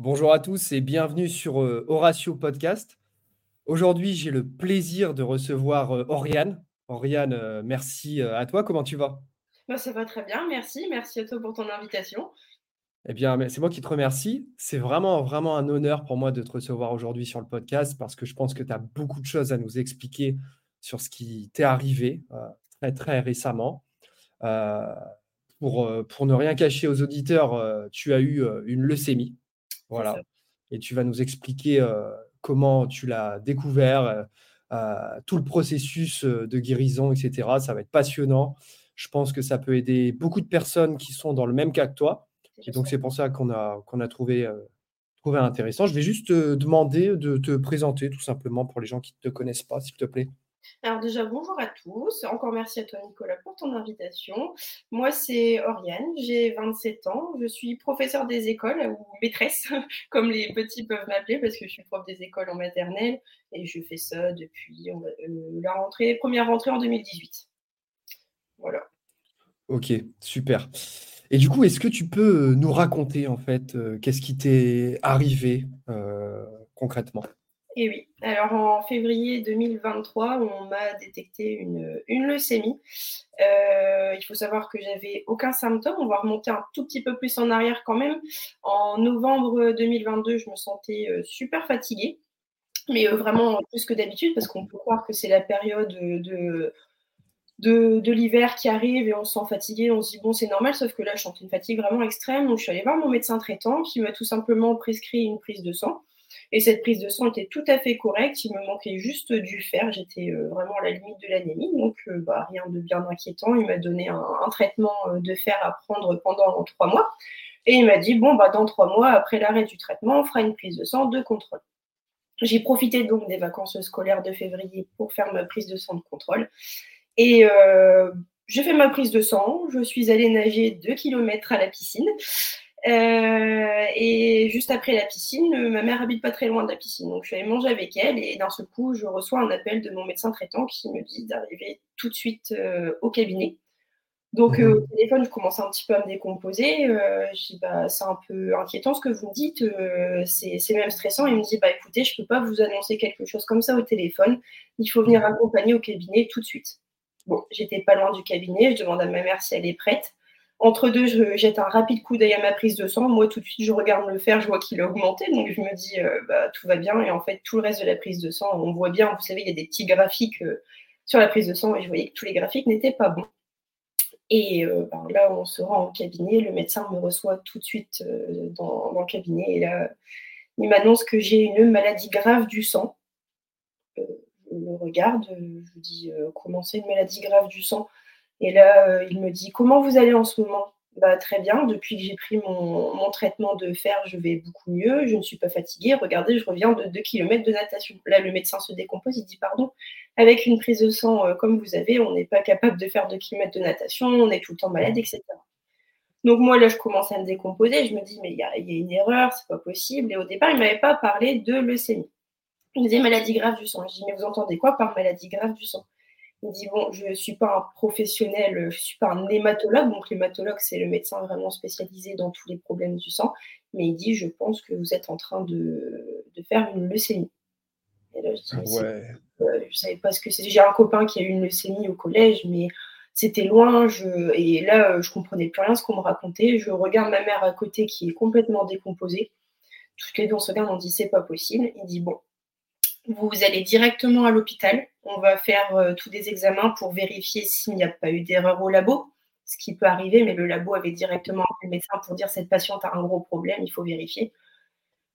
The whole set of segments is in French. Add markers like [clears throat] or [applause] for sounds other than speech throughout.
Bonjour à tous et bienvenue sur euh, Horatio Podcast. Aujourd'hui, j'ai le plaisir de recevoir euh, Oriane. Oriane, euh, merci à toi. Comment tu vas? Bah, Ça va très bien, merci. Merci à toi pour ton invitation. Eh bien, c'est moi qui te remercie. C'est vraiment, vraiment un honneur pour moi de te recevoir aujourd'hui sur le podcast parce que je pense que tu as beaucoup de choses à nous expliquer sur ce qui t'est arrivé très, très récemment. pour, pour ne rien cacher aux auditeurs, tu as eu une leucémie. Voilà. Et tu vas nous expliquer comment tu l'as découvert, tout le processus de guérison, etc. Ça va être passionnant. Je pense que ça peut aider beaucoup de personnes qui sont dans le même cas que toi. Et donc, c'est pour ça qu'on a, qu'on a trouvé, trouvé intéressant. Je vais juste te demander de te présenter tout simplement pour les gens qui ne te connaissent pas, s'il te plaît. Alors déjà, bonjour à tous. Encore merci à toi, Nicolas, pour ton invitation. Moi, c'est Oriane, j'ai 27 ans. Je suis professeure des écoles ou maîtresse, [laughs] comme les petits peuvent m'appeler, parce que je suis prof des écoles en maternelle et je fais ça depuis euh, la rentrée, première rentrée en 2018. Voilà. Ok, super. Et du coup, est-ce que tu peux nous raconter en fait euh, qu'est-ce qui t'est arrivé euh, concrètement? Et oui, alors en février 2023, on m'a détecté une, leucémie. Euh, il faut savoir que j'avais aucun symptôme. On va remonter un tout petit peu plus en arrière quand même. En novembre 2022, je me sentais euh, super fatiguée, mais euh, vraiment plus que d'habitude parce qu'on peut croire que c'est la période de, de, de l'hiver qui arrive et on se sent fatigué, on se dit bon c'est normal, sauf que là je sentais une fatigue vraiment extrême, donc je suis allée voir mon médecin traitant qui m'a tout simplement prescrit une prise de sang. Et cette prise de sang était tout à fait correcte. Il me manquait juste du fer. J'étais euh, vraiment à la limite de l'anémie. Donc, euh, bah, rien de bien inquiétant. Il m'a donné un, traitement euh, de fer à prendre pendant trois mois. Et il m'a dit, bon, bah, dans trois mois, après l'arrêt du traitement, on fera une prise de sang de contrôle. J'ai profité donc des vacances scolaires de février pour faire ma prise de sang de contrôle. Et euh, je fais ma prise de sang. Je suis allée nager deux kilomètres à la piscine. Euh, et juste après la piscine, ma mère habite pas très loin de la piscine, donc je suis allée manger avec elle et d'un seul coup, je reçois un appel de mon médecin traitant qui me dit d'arriver tout de suite euh, au cabinet. Donc euh, au téléphone, je commence un petit peu à me décomposer. je dis bah c'est un peu inquiétant ce que vous me dites, c'est même stressant. Il me dit bah écoutez, je peux pas vous annoncer quelque chose comme ça au téléphone. Il faut venir accompagner au cabinet tout de suite. Bon, j'étais pas loin du cabinet. Je demande à ma mère si elle est prête. Entre deux, je jette un rapide coup d'œil à ma prise de sang. Moi, tout de suite, je regarde le fer, je vois qu'il a augmenté. Donc, je me dis, euh, bah, tout va bien. Et en fait, tout le reste de la prise de sang, on voit bien, vous savez, il y a des petits graphiques euh, sur la prise de sang. Et je voyais que tous les graphiques n'étaient pas bons. Et euh, ben, là, on se rend au cabinet. Le médecin me reçoit tout de suite dans, dans, le cabinet. Et là, il m'annonce que j'ai une maladie grave du sang. je le regarde. Je lui dis, comment c'est une maladie grave du sang? Et là, euh, il me dit Comment vous allez en ce moment? Bah, Très bien, depuis que j'ai pris mon, traitement de fer, je vais beaucoup mieux, je ne suis pas fatiguée. Regardez, je reviens de 2 km de natation. Là, le médecin se décompose, il dit Pardon, avec une prise de sang euh, comme vous avez, on n'est pas capable de faire 2 km de natation, on est tout le temps malade, etc. Donc moi, là, je commence à me décomposer. Je me dis, mais il y, a, une erreur, c'est pas possible. Et au départ, il ne m'avait pas parlé de leucémie. Il me disait maladie grave du sang. Je dis, mais vous entendez quoi par maladie grave du sang? Il dit bon, je ne suis pas un professionnel, je ne suis pas un hématologue. Donc l'hématologue, c'est le médecin vraiment spécialisé dans tous les problèmes du sang. Mais il dit, je pense que vous êtes en train de, de faire une leucémie. Et là, je dis, ouais. euh, je savais pas ce que c'est. J'ai un copain qui a eu une leucémie au collège, mais c'était loin. Je... Et là, je comprenais plus rien ce qu'on me racontait. Je regarde ma mère à côté qui est complètement décomposée. Toutes les deux, on se regarde, on dit, c'est pas possible. Il dit, bon, vous allez directement à l'hôpital. On va faire euh, tous des examens pour vérifier s'il n'y a pas eu d'erreur au labo, ce qui peut arriver, mais le labo avait directement le médecin pour dire cette patiente a un gros problème, il faut vérifier.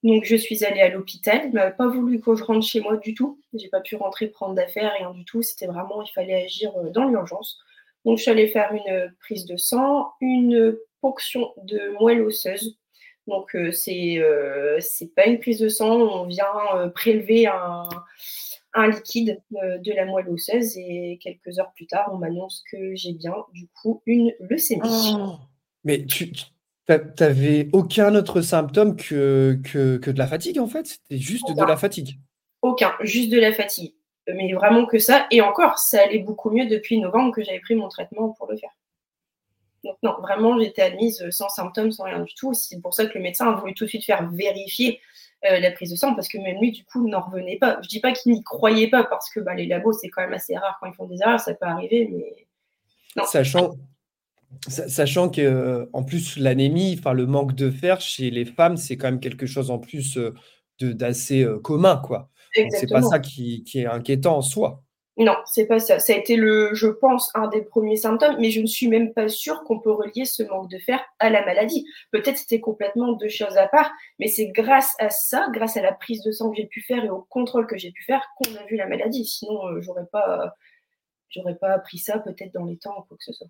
Donc je suis allée à l'hôpital, il m'avait pas voulu que je rentre chez moi du tout. J'ai pas pu rentrer prendre d'affaires, rien du tout. C'était vraiment, il fallait agir euh, dans l'urgence. Donc je suis allée faire une prise de sang, une ponction de moelle osseuse donc euh, c'est euh, c'est pas une prise de sang, on vient euh, prélever un, un liquide de la moelle osseuse et quelques heures plus tard, on m'annonce que j'ai bien du coup une leucémie. Oh. mais tu, n'avais aucun autre symptôme que, que, que, de la fatigue en fait? C'était juste de la fatigue Aucun, juste de la fatigue. Mais vraiment que ça. Et encore, ça allait beaucoup mieux depuis novembre que j'avais pris mon traitement pour le faire. Donc non, vraiment, j'étais admise sans symptômes, sans rien du tout. C'est pour ça que le médecin a voulu tout de suite faire vérifier euh, la prise de sang parce que même lui, du coup, n'en revenait pas. Je dis pas qu'il n'y croyait pas parce que bah, les labos, c'est quand même assez rare quand ils font des erreurs, ça peut arriver, mais non. Sachant, sachant que euh, en plus l'anémie, enfin le manque de fer chez les femmes, c'est quand même quelque chose en plus euh, d'assez commun, quoi. C'est pas ça qui, qui est inquiétant en soi. Non, c'est pas ça. Ça a été le, je pense, un des premiers symptômes, mais je ne suis même pas sûre qu'on peut relier ce manque de fer à la maladie. Peut-être c'était complètement deux choses à part, mais c'est grâce à ça, grâce à la prise de sang que j'ai pu faire et au contrôle que j'ai pu faire, qu'on a vu la maladie. Sinon, euh, j'aurais pas, j'aurais pas appris ça peut-être dans les temps ou quoi que ce soit.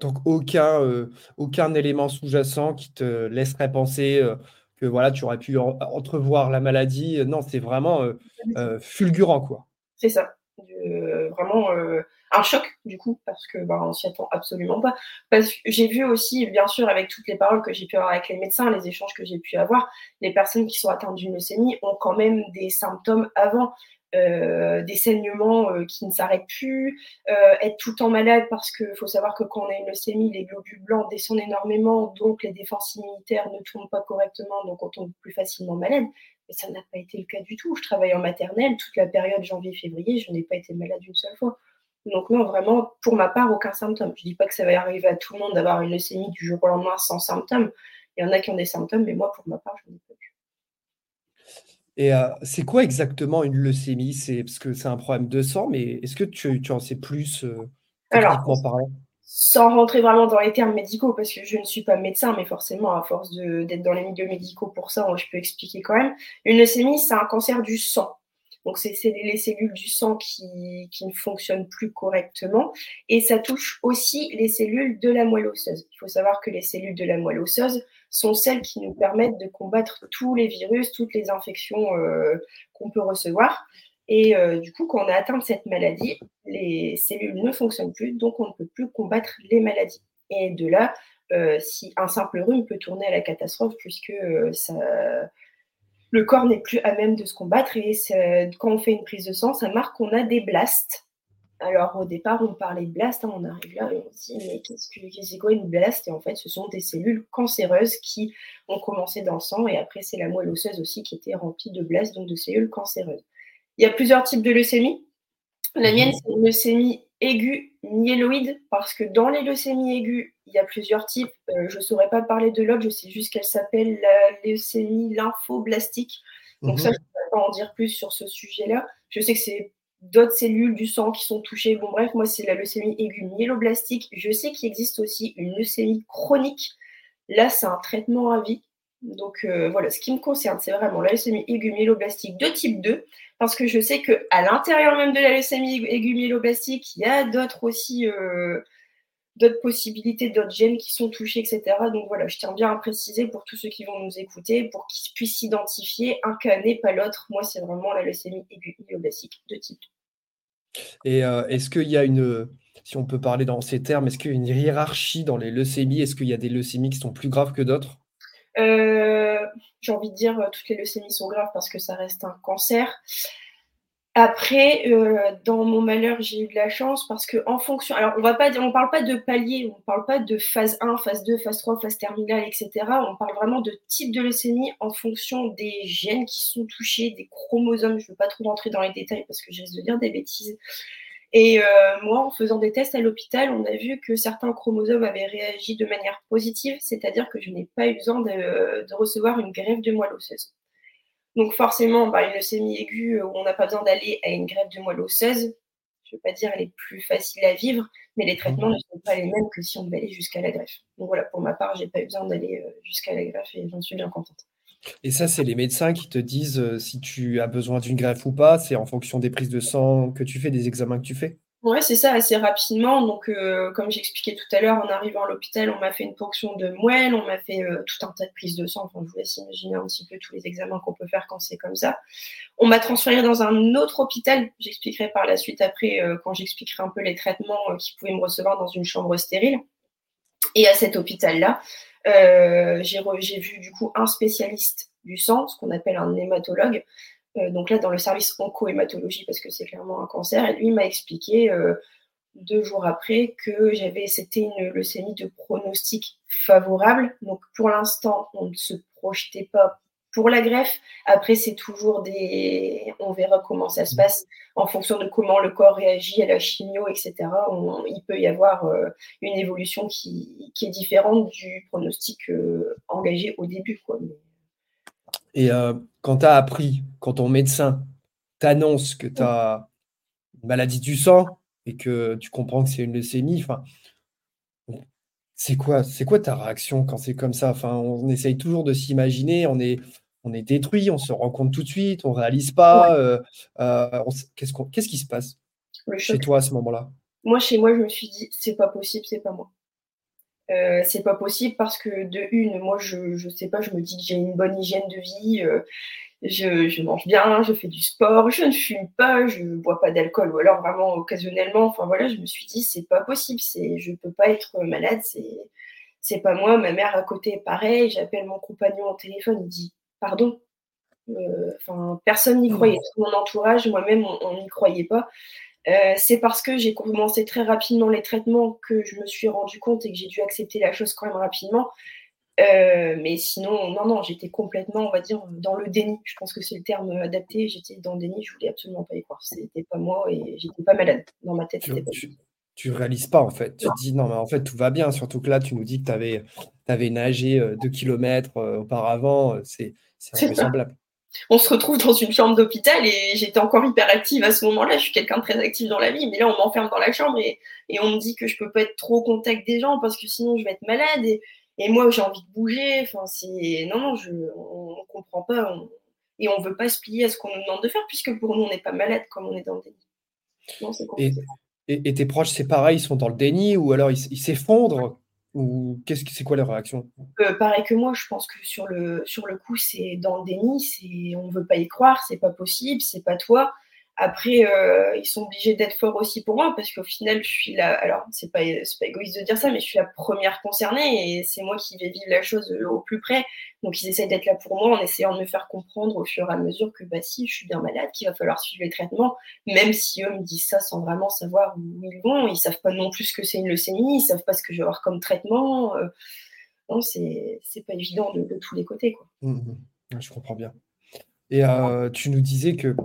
Donc aucun, euh, aucun élément sous-jacent qui te laisserait penser euh, que voilà, tu aurais pu entrevoir la maladie. Non, c'est vraiment fulgurant, quoi. C'est ça vraiment euh, un choc du coup parce que bah, on s'y attend absolument pas. Parce que j'ai vu aussi, bien sûr, avec toutes les paroles que j'ai pu avoir avec les médecins, les échanges que j'ai pu avoir, les personnes qui sont atteintes d'une leucémie ont quand même des symptômes avant. Euh, des saignements euh, qui ne s'arrêtent plus, être tout le temps malade parce qu'il faut savoir que quand on a une leucémie, les globules blancs descendent énormément, donc les défenses immunitaires ne tournent pas correctement, donc on tombe plus facilement malade. Mais ça n'a pas été le cas du tout. Je travaille en maternelle, toute la période janvier-février, je n'ai pas été malade une seule fois. Donc non, vraiment, pour ma part, aucun symptôme. Je ne dis pas que ça va arriver à tout le monde d'avoir une leucémie du jour au lendemain sans symptômes. Il y en a qui ont des symptômes, mais moi, pour ma part, je n'en ai pas eu. Et euh, c'est quoi exactement une leucémie? C'est parce que c'est un problème de sang, mais est-ce que tu, en sais plus euh, parlant? Sans rentrer vraiment dans les termes médicaux, parce que je ne suis pas médecin, mais forcément, à force d'être dans les milieux médicaux pour ça, je peux expliquer quand même. Une leucémie, c'est un cancer du sang. Donc, c'est les cellules du sang qui, qui, ne fonctionnent plus correctement. Et ça touche aussi les cellules de la moelle osseuse. Il faut savoir que les cellules de la moelle osseuse sont celles qui nous permettent de combattre tous les virus, toutes les infections euh, qu'on peut recevoir. Et euh, du coup, quand on a atteint cette maladie, les cellules ne fonctionnent plus, donc on ne peut plus combattre les maladies. Et de là, euh, si un simple rhume peut tourner à la catastrophe, puisque euh, le corps n'est plus à même de se combattre. Et quand on fait une prise de sang, ça marque qu'on a des blastes. Alors au départ, on parlait de blastes, hein, on arrive là et on se dit mais qu'est-ce que c'est quoi une blast? Et en fait, ce sont des cellules cancéreuses qui ont commencé dans le sang et après c'est la moelle osseuse aussi qui était remplie de blastes, donc de cellules cancéreuses. Il y a plusieurs types de leucémie. La mienne, c'est une leucémie aiguë myéloïde, parce que dans les leucémies aiguës, il y a plusieurs types. Euh, je ne saurais pas parler de l'autre, je sais juste qu'elle s'appelle la leucémie lymphoblastique. Donc ça, mhm. je ne peux pas en dire plus sur ce sujet-là. Je sais que c'est d'autres cellules du sang qui sont touchées. Bon bref, moi, c'est la leucémie aiguë myéloblastique. Je sais qu'il existe aussi une leucémie chronique. Là, c'est un traitement à vie. Donc euh, voilà, ce qui me concerne, c'est vraiment la leucémie aiguë de type 2, parce que je sais qu'à l'intérieur même de la leucémie aiguë myéloblastique, il y a d'autres aussi, euh, d'autres possibilités, d'autres gènes qui sont touchés, etc. Donc voilà, je tiens bien à préciser pour tous ceux qui vont nous écouter, pour qu'ils puissent s'identifier, un cas n'est pas l'autre. Moi, c'est vraiment la leucémie aiguë de type 2. Et euh, est-ce qu'il y a une, si on peut parler dans ces termes, est-ce qu'il y a une hiérarchie dans les leucémies? Est-ce qu'il y a des leucémies qui sont plus graves que d'autres? Euh, j'ai envie de dire, euh, toutes les leucémies sont graves parce que ça reste un cancer. Après, euh, dans mon malheur, j'ai eu de la chance parce que en fonction, alors on va pas, on parle pas de palier, on parle pas de phase 1, phase 2, phase 3, phase terminale, etc. On parle vraiment de type de leucémie en fonction des gènes qui sont touchés, des chromosomes. Je ne veux pas trop rentrer dans les détails parce que je risque de dire des bêtises. Et euh, moi, en faisant des tests à l'hôpital, on a vu que certains chromosomes avaient réagi de manière positive, c'est-à-dire que je n'ai pas eu besoin de, recevoir une greffe de moelle osseuse. Donc forcément, bah, une leucémie aiguë où on n'a pas besoin d'aller à une greffe de moelle osseuse, je ne veux pas dire elle est plus facile à vivre, mais les traitements ne sont pas les mêmes que si on devait aller jusqu'à la greffe. Donc voilà, pour ma part, je n'ai pas eu besoin d'aller euh, jusqu'à la greffe et j'en suis bien contente. Et ça, c'est les médecins qui te disent euh, si tu as besoin d'une greffe ou pas. C'est en fonction des prises de sang que tu fais, des examens que tu fais. Ouais, c'est ça, assez rapidement. Donc, euh, comme j'expliquais tout à l'heure, en arrivant à l'hôpital, on m'a fait une ponction de moelle, on m'a fait euh, tout un tas de prises de sang. Enfin, je vous laisse imaginer un petit peu tous les examens qu'on peut faire quand c'est comme ça. On m'a transféré dans un autre hôpital. J'expliquerai par la suite après, quand j'expliquerai un peu les traitements qui pouvaient me recevoir dans une chambre stérile. Et à cet hôpital-là, j'ai vu du coup un spécialiste du sang, ce qu'on appelle un hématologue. Euh, donc là, dans le service onco-hématologie, parce que c'est clairement un cancer, et lui m'a expliqué, euh, deux jours après que j'avais, c'était une leucémie de pronostic favorable. Donc pour l'instant, on ne se projetait pas pour la greffe. Après, c'est toujours des. On verra comment ça se mmh. passe en fonction de comment le corps réagit à la chimio, etc. il peut y avoir euh, une évolution qui, est différente du pronostic euh, engagé au début. Quoi. Et euh, quand tu as appris, quand ton médecin t'annonce que tu as une maladie du sang et que tu comprends que c'est une leucémie, enfin. C'est quoi, c'est quoi ta réaction quand c'est comme ça? Enfin, On essaye toujours de s'imaginer, on est, on est détruit, on se rend compte tout de suite, on réalise pas. Euh, euh, qu'est-ce, qu'est-ce qui se passe chez toi à ce moment-là? Moi, chez moi, je me suis dit, c'est pas possible, c'est pas moi. Euh, c'est pas possible parce que de une, moi, je, je sais pas, je me dis que j'ai une bonne hygiène de vie, je, je, mange bien, je fais du sport, je ne fume pas, je bois pas d'alcool ou alors vraiment occasionnellement. Enfin voilà, je me suis dit, c'est pas possible, c'est, je peux pas être malade, c'est, c'est pas moi. Ma mère à côté, pareil, j'appelle mon compagnon au téléphone, il dit, pardon. Euh, enfin, personne n'y croyait. Tout mon entourage, moi-même, on n'y croyait pas. Euh, c'est parce que j'ai commencé très rapidement les traitements que je me suis rendu compte et que j'ai dû accepter la chose quand même rapidement. Euh, mais sinon, non, non, j'étais complètement, on va dire, dans le déni. Je pense que c'est le terme adapté. J'étais dans le déni, je voulais absolument pas y croire. C'était pas moi et j'étais pas malade. Dans ma tête, tu, tu, réalises pas, en fait. Tu te dis, non, mais en fait, tout va bien. Surtout que là, tu nous dis que tu avais, avais, nagé 2 km auparavant. C'est c'est On se retrouve dans une chambre d'hôpital et j'étais encore hyper active à ce moment-là. Je suis quelqu'un de très actif dans la vie, mais là, on m'enferme dans la chambre et, on me dit que je peux pas être trop au contact des gens parce que sinon je vais être malade. Et, moi, j'ai envie de bouger. Enfin, c'est non, non, je, on, ne comprend pas et on veut pas se plier à ce qu'on nous demande de faire puisque pour nous, on n'est pas malade comme on est dans le déni. et, tes proches, c'est pareil, ils sont dans le déni ou alors ils s'effondrent ou qu'est-ce que c'est quoi leur réaction? Euh, Pareil que moi, je pense que sur le, sur le coup, c'est dans le déni, c'est on veut pas y croire, c'est pas possible, c'est pas toi. Après, euh, ils sont obligés d'être forts aussi pour moi parce qu'au final, je suis là. Alors, c'est pas, pas égoïste de dire ça, mais je suis la première concernée et c'est moi qui vais vivre la chose au plus près. Donc, ils essaient d'être là pour moi en essayant de me faire comprendre au fur et à mesure que, bah, si, je suis bien malade, qu'il va falloir suivre les traitements, même si eux me disent ça sans vraiment savoir où ils vont. Ils savent pas non plus ce que c'est une leucémie, ils savent pas ce que je vais avoir comme traitement. Euh, non, c'est pas évident de, tous les côtés. Mmh, mmh. Je comprends bien. Et euh, tu nous disais que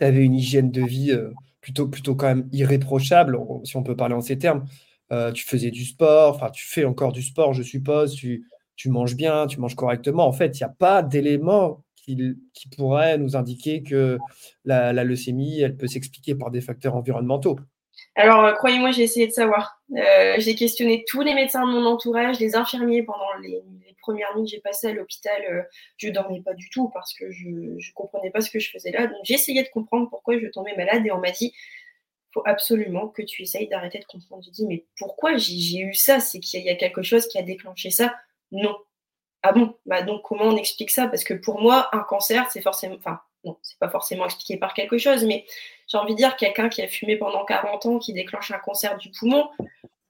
tu avais une hygiène de vie euh, plutôt, plutôt quand même irréprochable, si on peut parler en ces termes. Euh, tu faisais du sport, enfin tu fais encore du sport, je suppose, tu, tu manges bien, tu manges correctement. En fait, il n'y a pas d'éléments qui, qui pourraient nous indiquer que la, leucémie, elle peut s'expliquer par des facteurs environnementaux. Alors, euh, croyez-moi, j'ai essayé de savoir. j'ai questionné tous les médecins de mon entourage, les infirmiers pendant les, première nuit que j'ai passée à l'hôpital, je euh, je dormais pas du tout parce que je ne comprenais pas ce que je faisais là. Donc j'ai essayé de comprendre pourquoi je tombais malade et on m'a dit faut absolument que tu essayes d'arrêter de comprendre. Je dis mais pourquoi j'ai eu ça? C'est qu'il y a quelque chose qui a déclenché ça? Non. Ah bon? Bah donc comment on explique ça? Parce que pour moi, un cancer, c'est forcément. Enfin, non, c'est pas forcément expliqué par quelque chose, mais j'ai envie de dire quelqu'un qui a fumé pendant 40 ans, qui déclenche un cancer du poumon,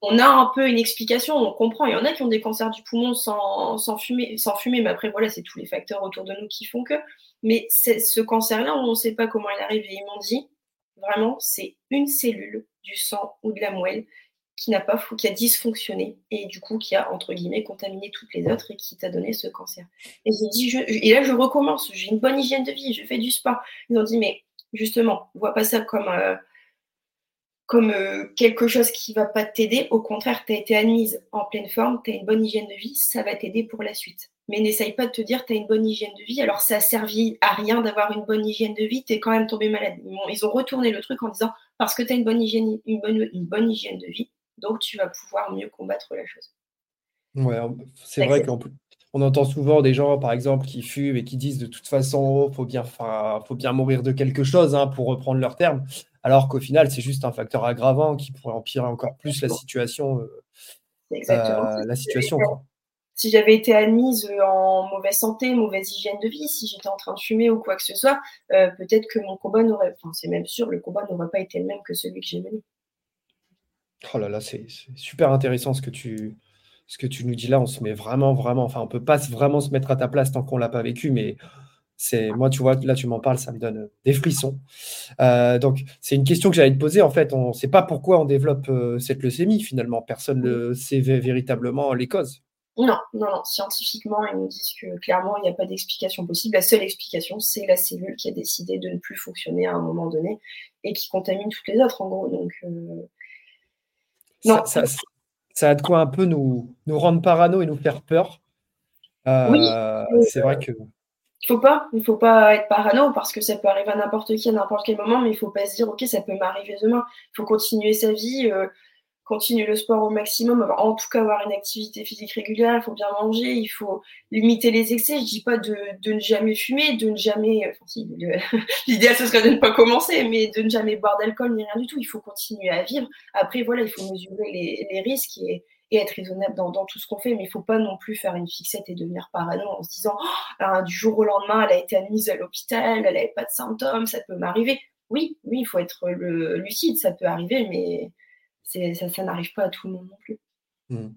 on a un peu une explication, on comprend. Il y en a qui ont des cancers du poumon sans, fumer, sans fumer, mais après, voilà, c'est tous les facteurs autour de nous qui font que. Mais ce cancer-là, on ne sait pas comment il arrive. Et ils m'ont dit, vraiment, c'est une cellule du sang ou de la moelle qui n'a pas qui a dysfonctionné et du coup qui a entre guillemets contaminé toutes les autres et qui t'a donné ce cancer. Et j'ai dit et là je recommence, j'ai une bonne hygiène de vie, je fais du sport. Ils ont dit mais justement, vois pas ça comme euh, comme euh, quelque chose qui va pas t'aider. Au contraire, tu as été admise en pleine forme, tu as une bonne hygiène de vie, ça va t'aider pour la suite. Mais n'essaye pas de te dire tu as une bonne hygiène de vie, alors ça a servi à rien d'avoir une bonne hygiène de vie, tu es quand même tombé malade. Ils ont retourné le truc en disant parce que tu as une bonne, hygiène, une, bonne, une bonne hygiène de vie, donc tu vas pouvoir mieux combattre la chose. Ouais, c'est vrai qu'on on entend souvent des gens, par exemple, qui fument et qui disent de toute façon, il faut bien, faut bien mourir de quelque chose, hein, pour reprendre leur terme alors qu'au final, c'est juste un facteur aggravant qui pourrait empirer encore plus la situation. Euh, euh, la situation Si j'avais été admise euh, en mauvaise santé, mauvaise hygiène de vie, si j'étais en train de fumer ou quoi que ce soit, peut-être que mon combat n'aurait, enfin c'est même sûr, le combat n'aurait pas été le même que celui que j'ai mené. Oh là là, c'est super intéressant ce que tu ce que tu nous dis là. On se met vraiment, vraiment, enfin on peut pas vraiment se mettre à ta place tant qu'on l'a pas vécu, mais C'est moi, tu vois, là, tu m'en parles, ça me donne des frissons. donc, c'est une question que j'allais te poser. En fait, on ne sait pas pourquoi on développe cette leucémie. Finalement, personne ne sait véritablement les causes. Non, non, non. Scientifiquement, ils nous disent que clairement, il n'y a pas d'explication possible. La seule explication, c'est la cellule qui a décidé de ne plus fonctionner à un moment donné et qui contamine toutes les autres, en gros. Donc, non. Ça, ça, a de quoi un peu nous, nous rendre parano et nous faire peur. oui. C'est vrai que. Il faut pas, il faut pas être parano parce que ça peut arriver à n'importe qui à n'importe quel moment, mais il faut pas se dire ok ça peut m'arriver demain. Il faut continuer sa vie, euh, continuer le sport au maximum, en tout cas avoir une activité physique régulière, il faut bien manger, il faut limiter les excès. Je dis pas de, ne jamais fumer, de ne jamais, si, [laughs] l'idéal ce serait de ne pas commencer, mais de ne jamais boire d'alcool ni rien du tout. Il faut continuer à vivre. Après voilà, il faut mesurer les, les risques et et être raisonnable dans, tout ce qu'on fait, mais il ne faut pas non plus faire une fixette et devenir parano en se disant oh, du jour au lendemain, elle a été admise à l'hôpital, elle n'avait pas de symptômes, ça peut m'arriver. Oui, oui, il faut être lucide, ça peut arriver, mais ça, n'arrive pas à tout le monde non plus. Hmm.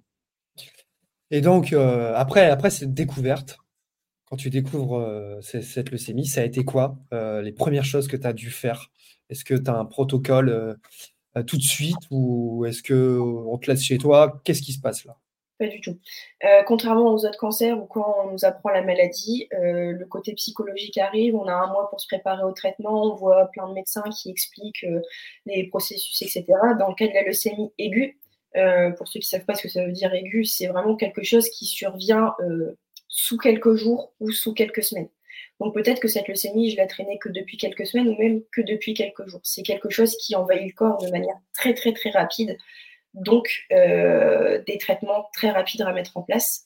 Et donc, euh, après, après cette découverte, quand tu découvres euh, cette leucémie, ça a été quoi euh, les premières choses que tu as dû faire? Est-ce que tu as un protocole tout de suite ou est-ce qu'on te laisse chez toi? Qu'est-ce qui se passe là? Pas du tout. Euh, contrairement aux autres cancers où quand on nous apprend la maladie, euh, le côté psychologique arrive, on a un mois pour se préparer au traitement, on voit plein de médecins qui expliquent les processus, etc. Dans le cas de la leucémie aiguë, pour ceux qui ne savent pas ce que ça veut dire aigu, c'est vraiment quelque chose qui survient sous quelques jours ou sous quelques semaines. Donc peut-être que cette leucémie, je la traînais que depuis quelques semaines ou même que depuis quelques jours. C'est quelque chose qui envahit le corps de manière très très très rapide. Donc euh, des traitements très rapides à mettre en place.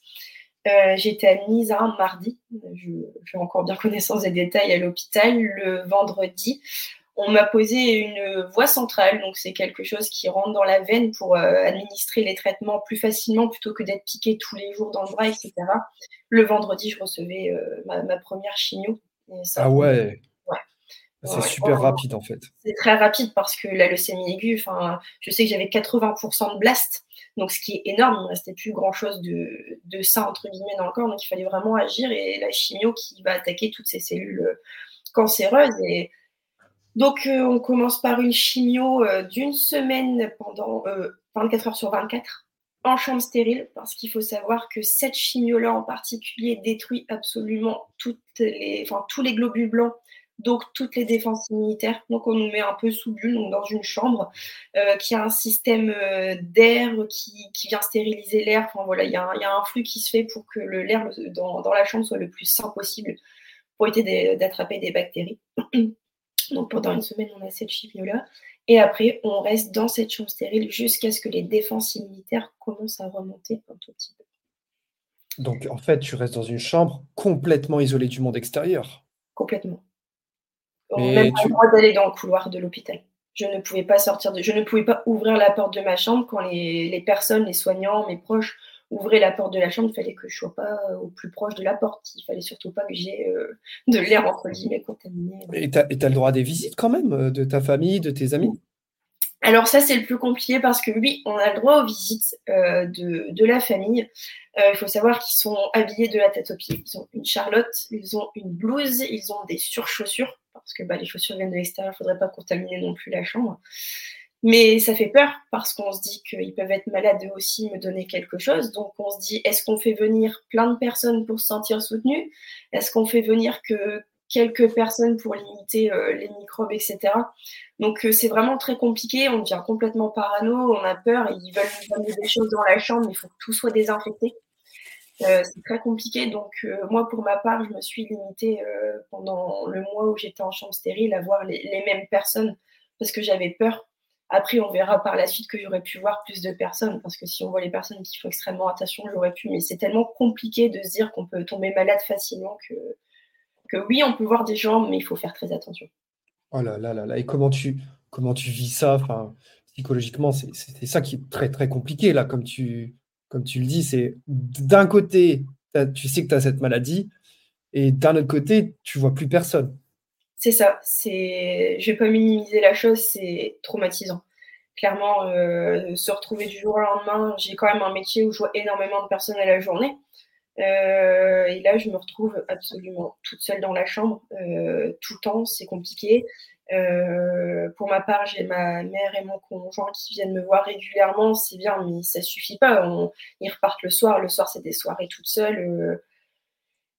Euh, été admise un mardi, je fais encore bien connaissance des détails à l'hôpital, le vendredi on m'a posé une voie centrale, donc c'est quelque chose qui rentre dans la veine pour euh, administrer les traitements plus facilement plutôt que d'être piqué tous les jours dans le bras, etc. Le vendredi, je recevais euh, ma, première chimio. ah ouais. C'est super rapide en fait. C'est très rapide parce que la leucémie aiguë, je sais que j'avais 80% de blast, donc ce qui est énorme. Il ne restait plus grand chose de, de ça entre guillemets dans le corps, donc il fallait vraiment agir et la chimio qui va attaquer toutes ces cellules euh, cancéreuses et donc, euh, on commence par une chimio euh, d'une semaine pendant 24 euh, heures sur 24 en chambre stérile, parce qu'il faut savoir que cette chimio-là en particulier détruit absolument tous les globules blancs, donc toutes les défenses immunitaires. Donc, on nous met un peu sous bulle, donc dans une chambre qui a un système d'air qui, vient stériliser l'air. Enfin, voilà, il y, a un flux qui se fait pour que l'air dans, la chambre soit le plus sain possible pour éviter d'attraper des bactéries. [clears throat] Donc pendant une semaine, on a cette chimio-là. Et après, on reste dans cette chambre stérile jusqu'à ce que les défenses immunitaires commencent à remonter un tout petit peu. Donc en fait, tu restes dans une chambre complètement isolée du monde extérieur. Complètement. On n'a même pas le droit d'aller dans le couloir de l'hôpital. Je ne pouvais pas sortir de, je ne pouvais pas ouvrir la porte de ma chambre quand les, les personnes, les soignants, mes proches ouvrir la porte de la chambre, il fallait que je sois pas euh, au plus proche de la porte. Il fallait surtout pas que j'ai euh, [laughs] de l'air entre guillemets contaminé. Et tu as, le droit à des visites quand même euh, de ta famille, de tes amis? Alors ça, c'est le plus compliqué parce que oui, on a le droit aux visites de, de, la famille. Il faut savoir qu'ils sont habillés de la tête aux pieds. Ils ont une charlotte, ils ont une blouse, ils ont des surchaussures parce que bah, les chaussures viennent de l'extérieur, il ne faudrait pas contaminer non plus la chambre. Mais ça fait peur parce qu'on se dit qu'ils peuvent être malades eux aussi, me donner quelque chose. Donc on se dit, est-ce qu'on fait venir plein de personnes pour se sentir soutenu Est-ce qu'on fait venir que quelques personnes pour limiter euh, les microbes, etc. Donc euh, c'est vraiment très compliqué, on devient complètement parano, on a peur, ils veulent nous donner des choses dans la chambre, il faut que tout soit désinfecté. Euh, c'est très compliqué, donc moi pour ma part, je me suis limitée pendant le mois où j'étais en chambre stérile à voir les mêmes personnes parce que j'avais peur après, on verra par la suite que j'aurais pu voir plus de personnes, parce que si on voit les personnes qui font extrêmement attention, j'aurais pu, mais c'est tellement compliqué de se dire qu'on peut tomber malade facilement que, oui, on peut voir des gens, mais il faut faire très attention. Oh là là là là, et comment tu, comment tu vis ça? Psychologiquement, c'est ça qui est très très compliqué, là, comme tu, comme tu le dis, c'est d'un côté, tu sais que tu as cette maladie, et d'un autre côté, tu vois plus personne c'est ça. C'est, je vais pas minimiser la chose, c'est traumatisant. Clairement, euh, se retrouver du jour au lendemain, j'ai quand même un métier où je vois énormément de personnes à la journée. et là, je me retrouve absolument toute seule dans la chambre, tout le temps, c'est compliqué. pour ma part, j'ai ma mère et mon conjoint qui viennent me voir régulièrement, c'est bien, mais ça suffit pas. ils repartent le soir, le soir c'est des soirées toutes seules.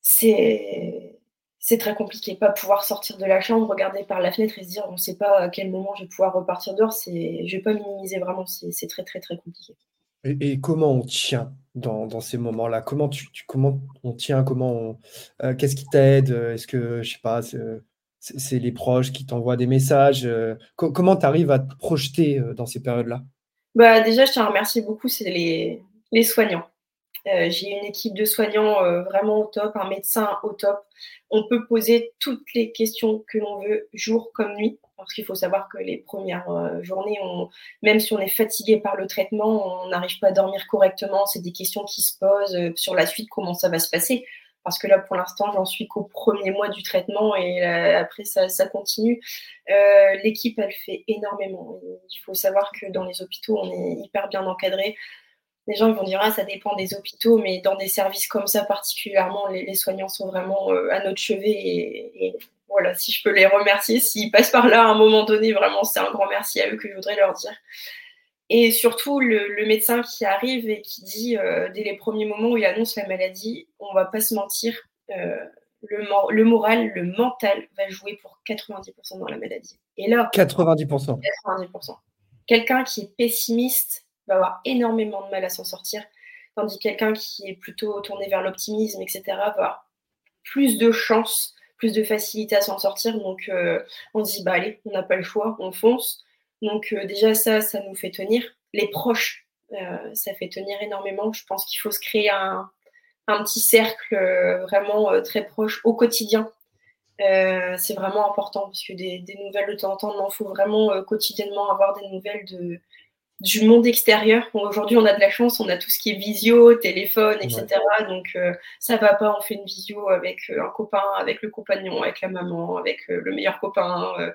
c'est c'est très compliqué. Pas pouvoir sortir de la chambre, regarder par la fenêtre et se dire on ne sait pas à quel moment je vais pouvoir repartir dehors. C'est, je vais pas minimiser vraiment. C'est, très très très compliqué. Et, comment on tient dans, ces moments-là? Comment tu, comment on tient? Comment euh, qu'est-ce qui t'aide? Est-ce que je sais pas c'est, les proches qui t'envoient des messages euh, Comment tu arrives à te projeter euh, dans ces périodes-là? Bah déjà, je tiens à remercier beaucoup, c'est les, les soignants. J'ai une équipe de soignants vraiment au top, un médecin au top. On peut poser toutes les questions que l'on veut, jour comme nuit, parce qu'il faut savoir que les premières euh, journées, même si on est fatigué par le traitement, on n'arrive pas à dormir correctement. C'est des questions qui se posent euh, sur la suite, comment ça va se passer. Parce que là, pour l'instant, j'en suis qu'au premier mois du traitement et euh, après, ça, continue. L'équipe, elle fait énormément. Il faut savoir que dans les hôpitaux, on est hyper bien encadré les gens vont dire ah ça dépend des hôpitaux, mais dans des services comme ça particulièrement, les, soignants sont vraiment euh, à notre chevet et, voilà, si je peux les remercier, s'ils passent par là à un moment donné, vraiment c'est un grand merci à eux que je voudrais leur dire. Et surtout le, médecin qui arrive et qui dit euh, dès les premiers moments où il annonce la maladie, on va pas se mentir, euh, le, le, moral, le mental va jouer pour 90% dans la maladie. Et là, 90%. 90%. Quelqu'un qui est pessimiste va avoir énormément de mal à s'en sortir, tandis que quelqu'un qui est plutôt tourné vers l'optimisme, etc., va avoir plus de chances, plus de facilité à s'en sortir. Donc, euh, on se dit, bah allez, on n'a pas le choix, on fonce. Donc, euh, déjà, ça, ça nous fait tenir. Les proches, euh, ça fait tenir énormément. Je pense qu'il faut se créer un, petit cercle vraiment très proche au quotidien. c'est vraiment important parce que des, nouvelles de temps en temps, il faut vraiment quotidiennement avoir des nouvelles de, du monde extérieur. Aujourd'hui, on a de la chance, on a tout ce qui est visio, téléphone, etc. Donc, euh, ça va pas, on fait une visio avec euh, un copain, avec le compagnon, avec la maman, avec euh, le meilleur copain.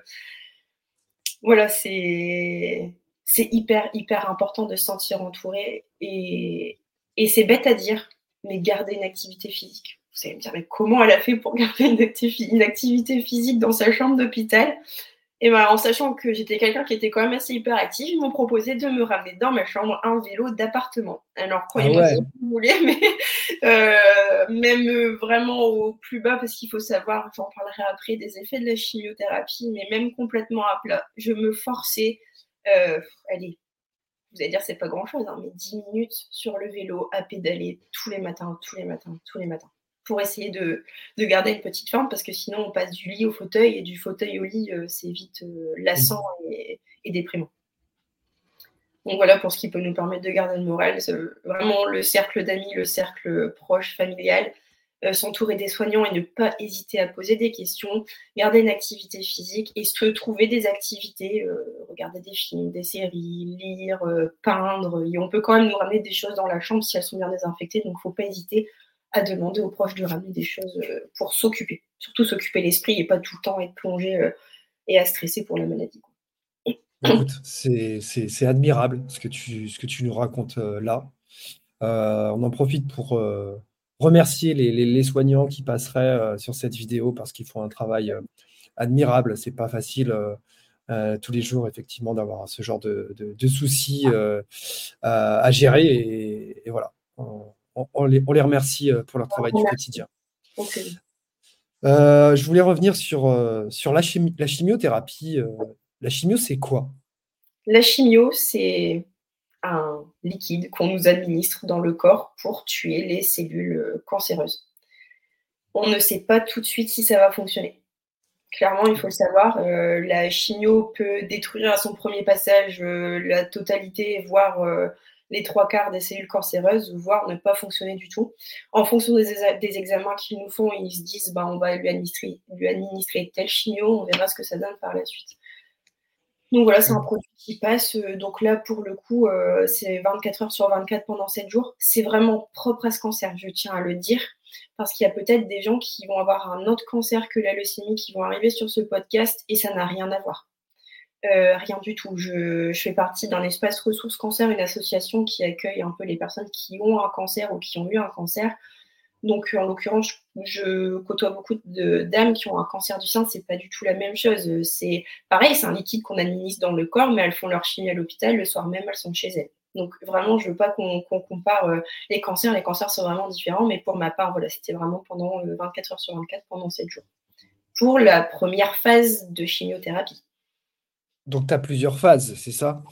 Voilà, c'est hyper, hyper important de se sentir entouré. Et, et c'est bête à dire, mais garder une activité physique. Vous allez me dire, mais comment elle a fait pour garder une, une activité physique dans sa chambre d'hôpital? Et ben, en sachant que j'étais quelqu'un qui était quand même assez hyperactif, ils m'ont proposé de me ramener dans ma chambre un vélo d'appartement. Alors, croyez-moi ah si vous voulez, mais [laughs] euh, même vraiment au plus bas, parce qu'il faut savoir, j'en parlerai après, des effets de la chimiothérapie, mais même complètement à plat. Je me forçais, euh, allez, vous allez dire c'est pas grand-chose, hein, mais 10 minutes sur le vélo à pédaler tous les matins, tous les matins, tous les matins pour essayer de, garder une petite forme parce que sinon on passe du lit au fauteuil et du fauteuil au lit, euh, c'est vite euh, lassant et, déprimant. Donc voilà pour ce qui peut nous permettre de garder le moral. Vraiment le cercle d'amis, le cercle proche, familial, euh, s'entourer des soignants et ne pas hésiter à poser des questions, garder une activité physique et se trouver des activités, regarder des films, des séries, lire, peindre. Et on peut quand même nous ramener des choses dans la chambre si elles sont bien désinfectées, donc il ne faut pas hésiter à demander aux proches de ramener des choses euh, pour s'occuper. Surtout s'occuper l'esprit et pas tout le temps être plongé euh, et à stresser pour la maladie. c'est admirable ce que tu, nous racontes euh, là. on en profite pour remercier les, soignants qui passeraient sur cette vidéo parce qu'ils font un travail admirable. C'est pas facile tous les jours, effectivement, d'avoir ce genre de, soucis à gérer. Et, voilà les, remercie euh, pour leur travail du quotidien. Euh, je voulais revenir sur, euh, sur la, la chimiothérapie. la chimio, c'est quoi? La chimio, c'est un liquide qu'on nous administre dans le corps pour tuer les cellules cancéreuses. On ne sait pas tout de suite si ça va fonctionner. Clairement, il faut le savoir, la chimio peut détruire à son premier passage la totalité, voire les trois quarts des cellules cancéreuses, voire ne pas fonctionner du tout. En fonction des, examens qu'ils nous font, ils se disent bah, on va lui administrer, lui administrer tel chimio, on verra ce que ça donne par la suite. Donc voilà, c'est un produit qui passe. Euh, donc là, pour le coup, euh, c'est 24 heures sur 24 pendant 7 jours. C'est vraiment propre à ce cancer, je tiens à le dire, parce qu'il y a peut-être des gens qui vont avoir un autre cancer que la leucémie qui vont arriver sur ce podcast et ça n'a rien à voir. Euh, rien du tout. Je, fais partie d'un espace ressources cancer, une association qui accueille un peu les personnes qui ont un cancer ou qui ont eu un cancer. Donc, en l'occurrence, je, côtoie beaucoup de dames qui ont un cancer du sein, c'est pas du tout la même chose. C'est pareil, c'est un liquide qu'on administre dans le corps, mais elles font leur chimie à l'hôpital, le soir même, elles sont chez elles. Donc, vraiment, je veux pas qu'on compare euh, les cancers. Les cancers sont vraiment différents, mais pour ma part, voilà, c'était vraiment pendant 24 euh, heures sur 24, pendant 7 jours. Pour la première phase de chimiothérapie. Donc, tu as plusieurs phases, c'est ça?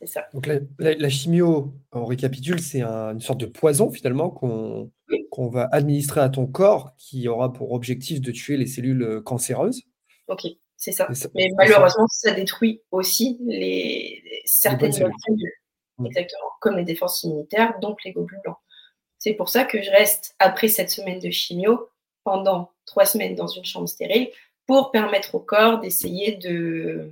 C'est ça. Donc, la, chimio, on récapitule, c'est une sorte de poison finalement qu'on va administrer à ton corps qui aura pour objectif de tuer les cellules cancéreuses. Ok, c'est ça. Mais malheureusement, ça. détruit aussi les, certaines cellules. Exactement, comme les défenses immunitaires, donc les globules blancs. C'est pour ça que je reste, après cette semaine de chimio, pendant trois semaines dans une chambre stérile, pour permettre au corps d'essayer de,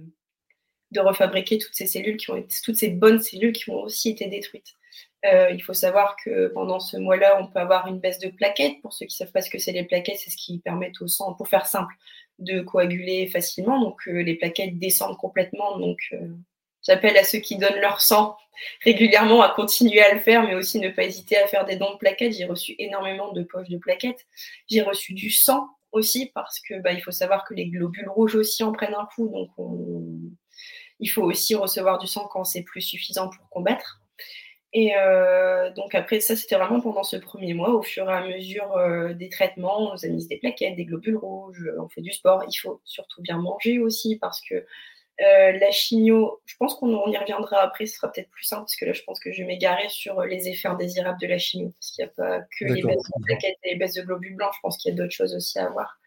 de refabriquer toutes ces cellules qui ont été, toutes ces bonnes cellules qui ont aussi été détruites. Euh, il faut savoir que pendant ce mois-là, on peut avoir une baisse de plaquettes. Pour ceux qui ne savent pas ce que c'est les plaquettes, c'est ce qui permet au sang, pour faire simple, de coaguler facilement. Donc euh, les plaquettes descendent complètement. Donc euh, j'appelle à ceux qui donnent leur sang [laughs] régulièrement à continuer à le faire, mais aussi ne pas hésiter à faire des dons de plaquettes. J'ai reçu énormément de poches de plaquettes. J'ai reçu du sang aussi parce que bah, il faut savoir que les globules rouges aussi en prennent un coup. Donc il faut aussi recevoir du sang quand c'est plus suffisant pour combattre. Et euh, donc après ça, c'était vraiment pendant ce premier mois, au fur et à mesure euh, des traitements, on nous a mis des plaquettes, des globules rouges, on fait du sport. Il faut surtout bien manger aussi parce que euh, la chimio, je pense qu'on y reviendra après, ce sera peut-être plus simple parce que là, je pense que je vais m'égarer sur les effets indésirables de la chimio parce qu'il n'y a pas que les baisses de plaquettes et les baisses de globules blancs. Je pense qu'il y a d'autres choses aussi à voir.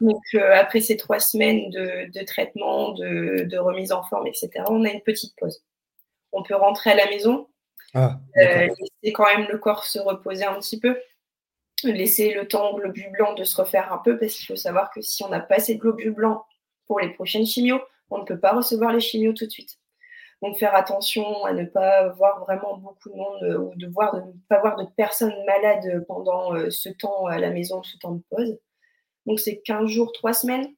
Donc après ces trois semaines de, traitement, de, de remise en forme, etc., on a une petite pause. On peut rentrer à la maison, ah, euh, laisser quand même le corps se reposer un petit peu. Laisser le temps au globule blanc de se refaire un peu, parce qu'il faut savoir que si on n'a pas assez de globules blancs pour les prochaines chimios, on ne peut pas recevoir les chimios tout de suite. Donc faire attention à ne pas voir vraiment beaucoup de monde euh, ou de, voir, de ne pas voir de personnes malades pendant euh, ce temps à la maison, ce temps de pause. Donc c'est 15 jours, 3 semaines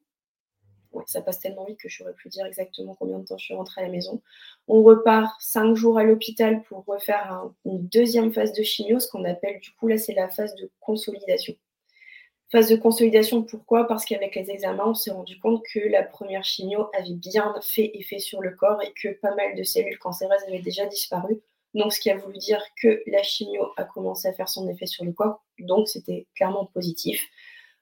ça passe tellement vite que je n'aurais plus dire exactement combien de temps je suis rentrée à la maison. On repart cinq jours à l'hôpital pour refaire une deuxième phase de chimio, ce qu'on appelle du coup là c'est la phase de consolidation. Phase de consolidation, pourquoi? Parce qu'avec les examens, on s'est rendu compte que la première chimio avait bien fait effet sur le corps et que pas mal de cellules cancéreuses avaient déjà disparu. Donc, ce qui a voulu dire que la chimio a commencé à faire son effet sur le corps. Donc, c'était clairement positif.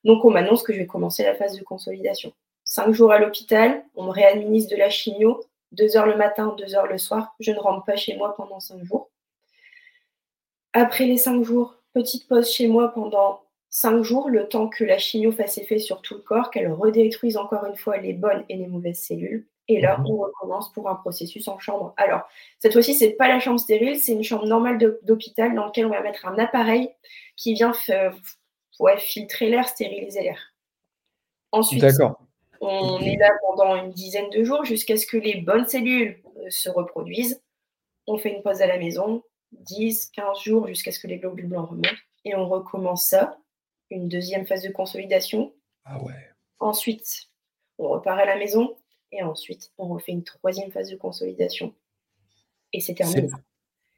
Donc, on m'annonce que je vais commencer la phase de consolidation. Cinq jours à l'hôpital, on me réadministre de la chimio, deux heures le matin, deux heures le soir. Je ne rentre pas chez moi pendant cinq jours. Après les cinq jours, petite pause chez moi pendant cinq jours, le temps que la chimio fasse effet sur tout le corps, qu'elle redétruise encore une fois les bonnes et les mauvaises cellules. Et là, mhm. on recommence pour un processus en chambre. Alors, cette fois-ci, ce n'est pas la chambre stérile, c'est une chambre normale d'hôpital dans laquelle on va mettre un appareil qui vient filtrer l'air, stériliser l'air. Ensuite. On est là pendant une dizaine de jours jusqu'à ce que les bonnes cellules euh, se reproduisent. On fait une pause à la maison, 10, 15 jours jusqu'à ce que les globules blancs remontent. Et on recommence ça, une deuxième phase de consolidation. Ah ouais. Ensuite, on repart à la maison et ensuite, on refait une troisième phase de consolidation. Et c'est terminé.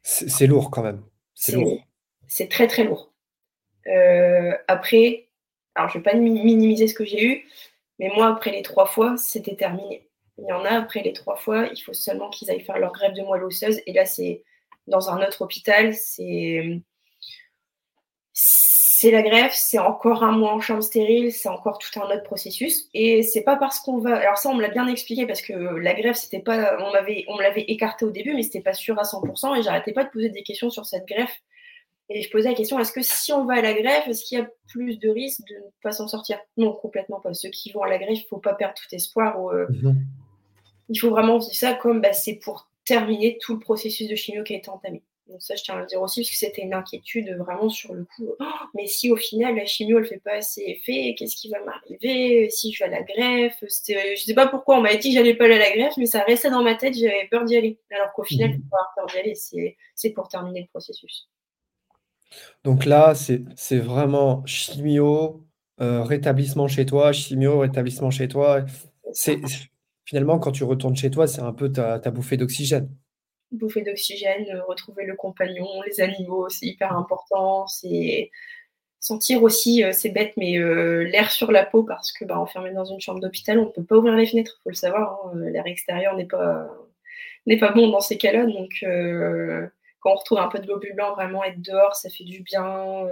C'est lourd quand même. C'est lourd. C'est très très lourd. Euh, après, alors je ne vais pas minimiser ce que j'ai eu, mais moi, après les trois fois, c'était terminé. Il y en a, après les trois fois, il faut seulement qu'ils aillent faire leur grève de moelle osseuse. Et là, c'est dans un autre hôpital, c'est c'est la greffe, c'est encore un mois en chambre stérile, c'est encore tout un autre processus. Et c'est pas parce qu'on va. Alors ça, on me l'a bien expliqué parce que la greffe, c'était pas. On m'avait, on me l'avait écarté au début, mais c'était pas sûr à 100%. Et j'arrêtais pas de poser des questions sur cette greffe et je posais la question, est-ce que si on va à la greffe, est-ce qu'il y a plus de risques de ne pas s'en sortir? Non, complètement pas. Ceux qui vont à la greffe, il ne faut pas perdre tout espoir. Euh. Il faut vraiment voir ça comme bah, c'est pour terminer tout le processus de chimio qui a été entamé. Donc ça, je tiens à le dire aussi, parce que c'était une inquiétude vraiment sur le coup. Oh, mais si au final, la chimio, elle ne fait pas assez effet, qu'est-ce qui va m'arriver? Si je vais à la greffe Je ne sais pas pourquoi on m'a dit que j'allais pas aller à la greffe, mais ça restait dans ma tête, j'avais peur d'y aller. Alors qu'au final, il mhm. faut avoir peur d'y aller, c'est pour terminer le processus. Donc là, c'est vraiment chimio, euh, rétablissement chez toi, chimio, rétablissement chez toi. C'est finalement quand tu retournes chez toi, c'est un peu ta, bouffée d'oxygène. Bouffée d'oxygène, euh, retrouver le compagnon, les animaux, c'est hyper important. C'est sentir aussi, c'est bête, mais l'air sur la peau parce que bah, enfermé dans une chambre d'hôpital, on ne peut pas ouvrir les fenêtres, il faut le savoir. Hein, l'air extérieur n'est pas, n'est pas bon dans ces cas-là. Donc, quand on retrouve un peu de globules blancs, vraiment être dehors, ça fait du bien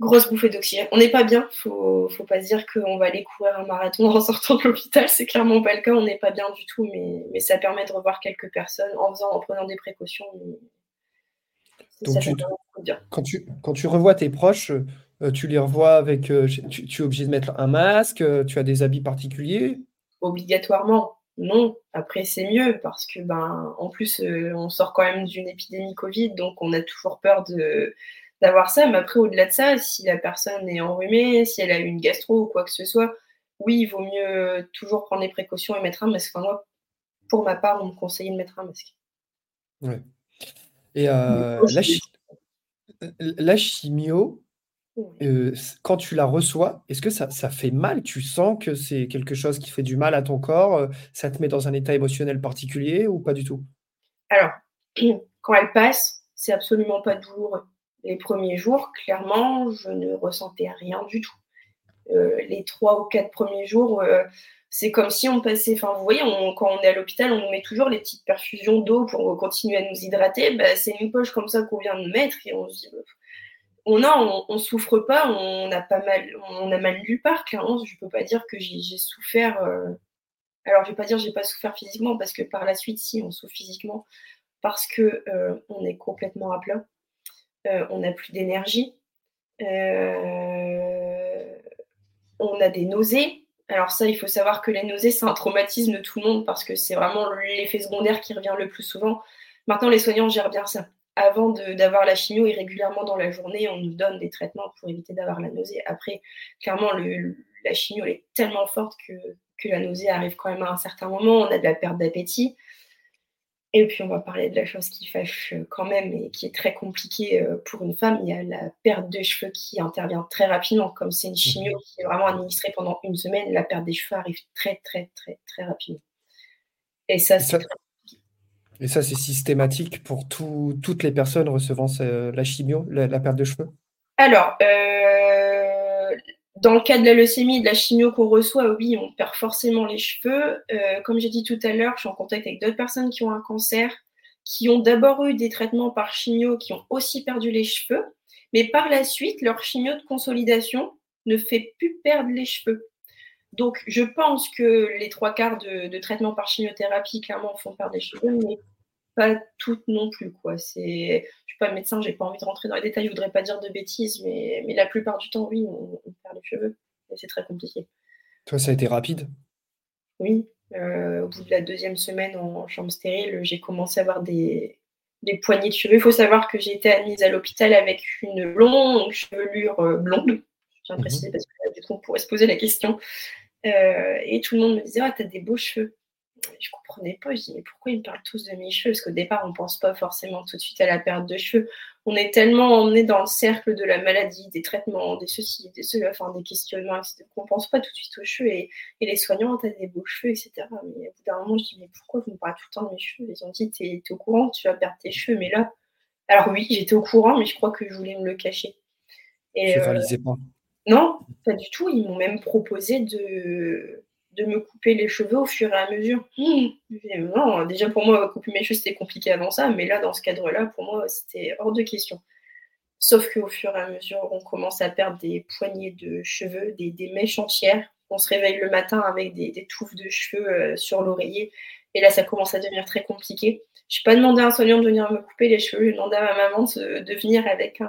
grosse bouffée d'oxygène. On n'est pas bien, faut, faut pas se dire qu'on va aller courir un marathon en [laughs] sortant de l'hôpital, c'est clairement pas le cas, on n'est pas bien du tout, mais, mais, ça permet de revoir quelques personnes en, faisant, en prenant des précautions. Donc quand, tu, quand tu revois tes proches, euh, tu les revois avec. Euh, tu, es obligé de mettre un masque, euh, tu as des habits particuliers? Obligatoirement, non. Après, c'est mieux parce que, ben, en plus, on sort quand même d'une épidémie Covid, donc on a toujours peur de d'avoir ça. Mais après, au-delà de ça, si la personne est enrhumée, si elle a une gastro ou quoi que ce soit, oui, il vaut mieux toujours prendre les précautions et mettre un masque. Enfin, moi, pour ma part, on me conseille de mettre un masque. Ouais. Et euh, la, chimio, euh, quand tu la reçois, est-ce que ça, ça, fait mal? Tu sens que c'est quelque chose qui fait du mal à ton corps euh, Ça te met dans un état émotionnel particulier ou pas du tout? Alors, [clears throat] quand elle passe, c'est absolument pas douloureux. Les premiers jours, clairement, je ne ressentais rien du tout. Euh, les trois ou quatre premiers jours, euh, c'est comme si on passait. Enfin, vous voyez, quand on est à l'hôpital, on nous met toujours les petites perfusions d'eau pour continuer à nous hydrater. Bah, c'est une poche comme ça qu'on vient de mettre et on se dit. On a, on, souffre pas, on a mal, on a mal. Clairement, je peux pas dire que j'ai souffert. Euh, alors, je vais pas dire j'ai pas souffert physiquement parce que par la suite, si, on souffre physiquement parce que on est complètement à plat. Euh, on n'a plus d'énergie, euh, on a des nausées. Alors ça, il faut savoir que les nausées, c'est un traumatisme de tout le monde parce que c'est vraiment l'effet secondaire qui revient le plus souvent. Maintenant, les soignants gèrent bien ça. Avant d'avoir la chimio et régulièrement dans la journée, on nous donne des traitements pour éviter d'avoir la nausée. Après, clairement, la chimio est tellement forte que, que la nausée arrive quand même à un certain moment. On a de la perte d'appétit. Et puis, on va parler de la chose qui fâche euh, quand même et qui est très compliquée euh, pour une femme. Il y a la perte de cheveux qui intervient très rapidement. Comme c'est une mhm. chimio qui est vraiment administrée pendant une semaine, la perte des cheveux arrive très, très, très, très rapidement. Et ça, c'est Et ça, c'est systématique pour toutes les personnes recevant la chimio, la, perte de cheveux? Alors, euh, dans le cas de la leucémie, de la chimio qu'on reçoit, oui, on perd forcément les cheveux. Euh, comme j'ai dit tout à l'heure, je suis en contact avec d'autres personnes qui ont un cancer, qui ont d'abord eu des traitements par chimio, qui ont aussi perdu les cheveux. Mais par la suite, leur chimio de consolidation ne fait plus perdre les cheveux. Donc, je pense que les trois quarts de, de traitements par chimiothérapie, clairement, font perdre les cheveux, mais pas toutes non plus. Quoi. C'est, je suis pas médecin, j'ai pas envie de rentrer dans les détails, je voudrais pas dire de bêtises, mais, mais la plupart du temps, oui, on, perd les cheveux. Et c'est très compliqué. Toi, ça a été rapide? Oui. Euh, au bout de la deuxième semaine en chambre stérile, j'ai commencé à avoir des, des poignées de cheveux. Il faut savoir que j'ai été admise à l'hôpital avec une longue chevelure euh, blonde. Je tiens à préciser parce que on pourrait se poser la question. Euh, et tout le monde me disait Ah, t'as des beaux cheveux je comprenais pas. Je dis, mais pourquoi ils me parlent tous de mes cheveux? Parce qu'au départ, on pense pas forcément tout de suite à la perte de cheveux. On est tellement emmené dans le cercle de la maladie, des traitements, des ceci, des cela, enfin des questionnements, etc., qu'on pense pas tout de suite aux cheveux. Et, les soignants, t'as des beaux cheveux, etc. Mais au bout d'un moment, je dis, mais pourquoi vous me parlez tout le temps de mes cheveux? Ils ont dit, t'es es au courant, tu vas perdre tes cheveux. Mais là, alors oui, j'étais au courant, mais je crois que je voulais me le cacher. Et, tu euh, pas Non, pas du tout. Ils m'ont même proposé de de me couper les cheveux au fur et à mesure. Mmh. Non, déjà pour moi, couper mes cheveux, c'était compliqué avant ça, mais là, dans ce cadre-là, pour moi, c'était hors de question. Sauf qu'au fur et à mesure, on commence à perdre des poignées de cheveux, des, mèches entières. On se réveille le matin avec des, touffes de cheveux euh, sur l'oreiller. Et là, ça commence à devenir très compliqué. Je n'ai pas demandé à un soignant de venir me couper les cheveux. J'ai demandé à ma maman de, venir avec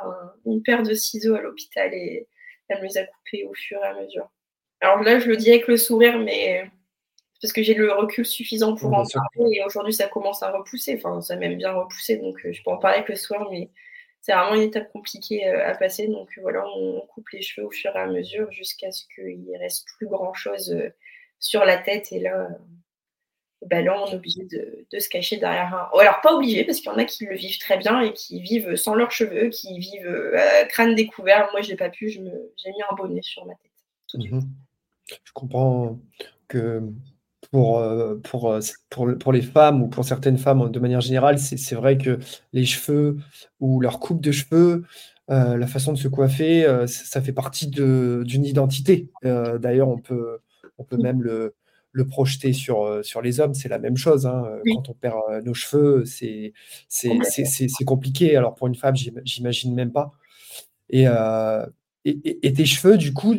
une paire de ciseaux à l'hôpital et elle me les a coupés au fur et à mesure. Alors là, je le dis avec le sourire, mais parce que j'ai le recul suffisant pour en parler. Et aujourd'hui, ça commence à repousser. Enfin, ça même bien repoussé. Donc, euh, je peux en parler avec le soir, mais c'est vraiment une étape compliquée euh, à passer. Donc, voilà, on coupe les cheveux au fur et à mesure jusqu'à ce qu'il ne reste plus grand-chose euh, sur la tête. Et là, ben là, on est obligé de, se cacher derrière un. alors, pas obligé, parce qu'il y en a qui le vivent très bien et qui vivent sans leurs cheveux, qui vivent crâne découvert. Moi, je n'ai pas pu. J'ai mis un bonnet sur ma tête. Tout de mmh suite. Je comprends que pour, euh, pour, euh, pour, pour les femmes ou pour certaines femmes de manière générale, c'est vrai que les cheveux ou leur coupe de cheveux, la façon de se coiffer, ça fait partie d'une identité. D'ailleurs, on peut, on peut même le, le projeter sur, sur les hommes, c'est la même chose. Hein. Quand on perd nos cheveux, c'est compliqué. Alors pour une femme, j'imagine même pas. Et, et, tes cheveux, du coup,